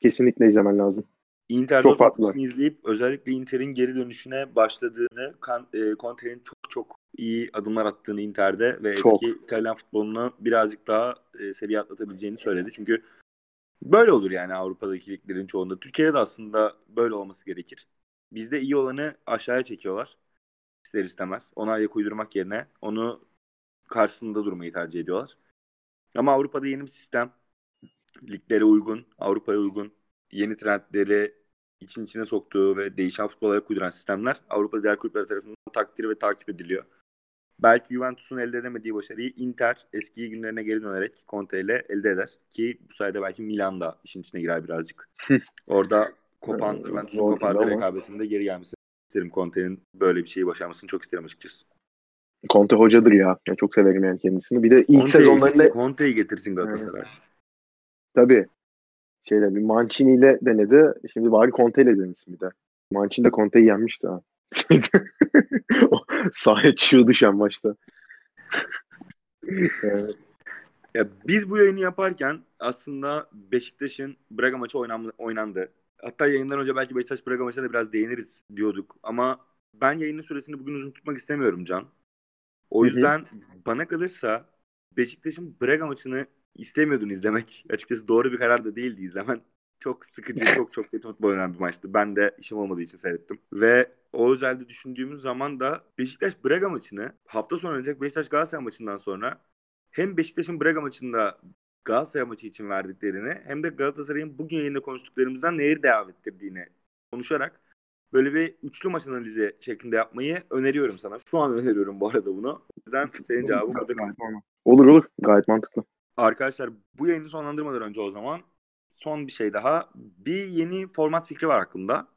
Kesinlikle izlemen lazım. Inter çok farklı. izleyip özellikle Inter'in geri dönüşüne başladığını, e, Conte'nin çok çok iyi adımlar attığını Inter'de ve çok. eski İtalyan futbolunu birazcık daha e, seviye atlatabileceğini söyledi. Çünkü böyle olur yani Avrupa'daki liglerin çoğunda. Türkiye'de de aslında böyle olması gerekir. Bizde iyi olanı aşağıya çekiyorlar. İster istemez. Ona ayak uydurmak yerine onu karşısında durmayı tercih ediyorlar. Ama Avrupa'da yeni bir sistem. Liglere uygun, Avrupa'ya uygun, yeni trendleri için içine soktuğu ve değişen futbola uyduran sistemler Avrupa diğer kulüpler tarafından takdir ve takip ediliyor. Belki Juventus'un elde edemediği başarıyı Inter eski günlerine geri dönerek Conte ile elde eder. Ki bu sayede belki Milan da işin içine girer birazcık. *laughs* Orada kopan Juventus'un kopardığı rekabetinde geri gelmesini isterim. Conte'nin böyle bir şeyi başarmasını çok isterim açıkçası. Conte hocadır ya. ya çok severim yani kendisini. Bir de ilk Conte'yi, sezonlarında... Conte'yi getirsin Galatasaray. Tabii şeyde bir Mancini ile denedi. Şimdi bari Conte ile denesin bir de. Mancini de Conte'yi yenmişti ha. *laughs* Sahaya çığ düşen maçta. *laughs* evet. Ya biz bu yayını yaparken aslında Beşiktaş'ın Braga maçı oynandı, oynandı. Hatta yayından önce belki Beşiktaş Braga maçına da biraz değiniriz diyorduk. Ama ben yayının süresini bugün uzun tutmak istemiyorum Can. O yüzden hı hı. bana kalırsa Beşiktaş'ın Braga maçını istemiyordun izlemek. *laughs* Açıkçası doğru bir karar da değildi izlemen. Çok sıkıcı, *laughs* çok çok kötü futbol oynanan bir maçtı. Ben de işim olmadığı için seyrettim. Ve o özelde düşündüğümüz zaman da Beşiktaş Braga maçını hafta sonu oynayacak Beşiktaş Galatasaray maçından sonra hem Beşiktaş'ın Braga maçında Galatasaray maçı için verdiklerini hem de Galatasaray'ın bugün yayında konuştuklarımızdan neyi devam ettirdiğini konuşarak böyle bir üçlü maç analizi şeklinde yapmayı öneriyorum sana. Şu an öneriyorum bu arada bunu. O yüzden senin cevabın burada. Olur olur. Gayet mantıklı. Arkadaşlar bu yayını sonlandırmadan önce o zaman son bir şey daha. Bir yeni format fikri var aklımda.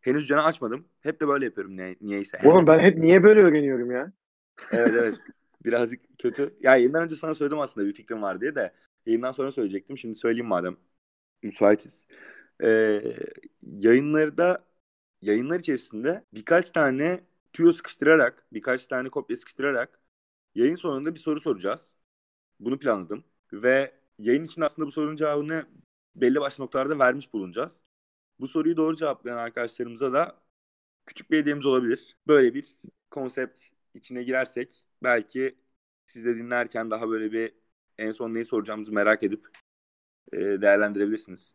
Henüz canı açmadım. Hep de böyle yapıyorum ne, niyeyse. Oğlum ben hep niye böyle öğreniyorum ya? evet evet. Birazcık kötü. Ya yayından önce sana söyledim aslında bir fikrim var diye de. Yayından sonra söyleyecektim. Şimdi söyleyeyim madem. Müsaitiz. Ee, yayınlarda yayınlar içerisinde birkaç tane tüyo sıkıştırarak, birkaç tane kopya sıkıştırarak yayın sonunda bir soru soracağız. Bunu planladım. Ve yayın için aslında bu sorunun cevabını belli başlı noktalarda vermiş bulunacağız. Bu soruyu doğru cevaplayan arkadaşlarımıza da küçük bir hediyemiz olabilir. Böyle bir konsept içine girersek belki siz de dinlerken daha böyle bir en son neyi soracağımızı merak edip e, değerlendirebilirsiniz.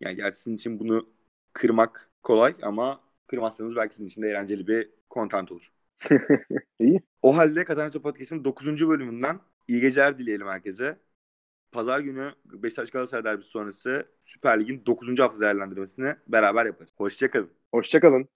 Yani gerçi sizin için bunu kırmak kolay ama kırmazsanız belki sizin için de eğlenceli bir content olur. *laughs* İyi. O halde Katanca Podcast'in 9. bölümünden iyi geceler dileyelim herkese. Pazar günü Beşiktaş Galatasaray derbisi sonrası Süper Lig'in 9. hafta değerlendirmesini beraber yaparız. Hoşçakalın. Hoşçakalın.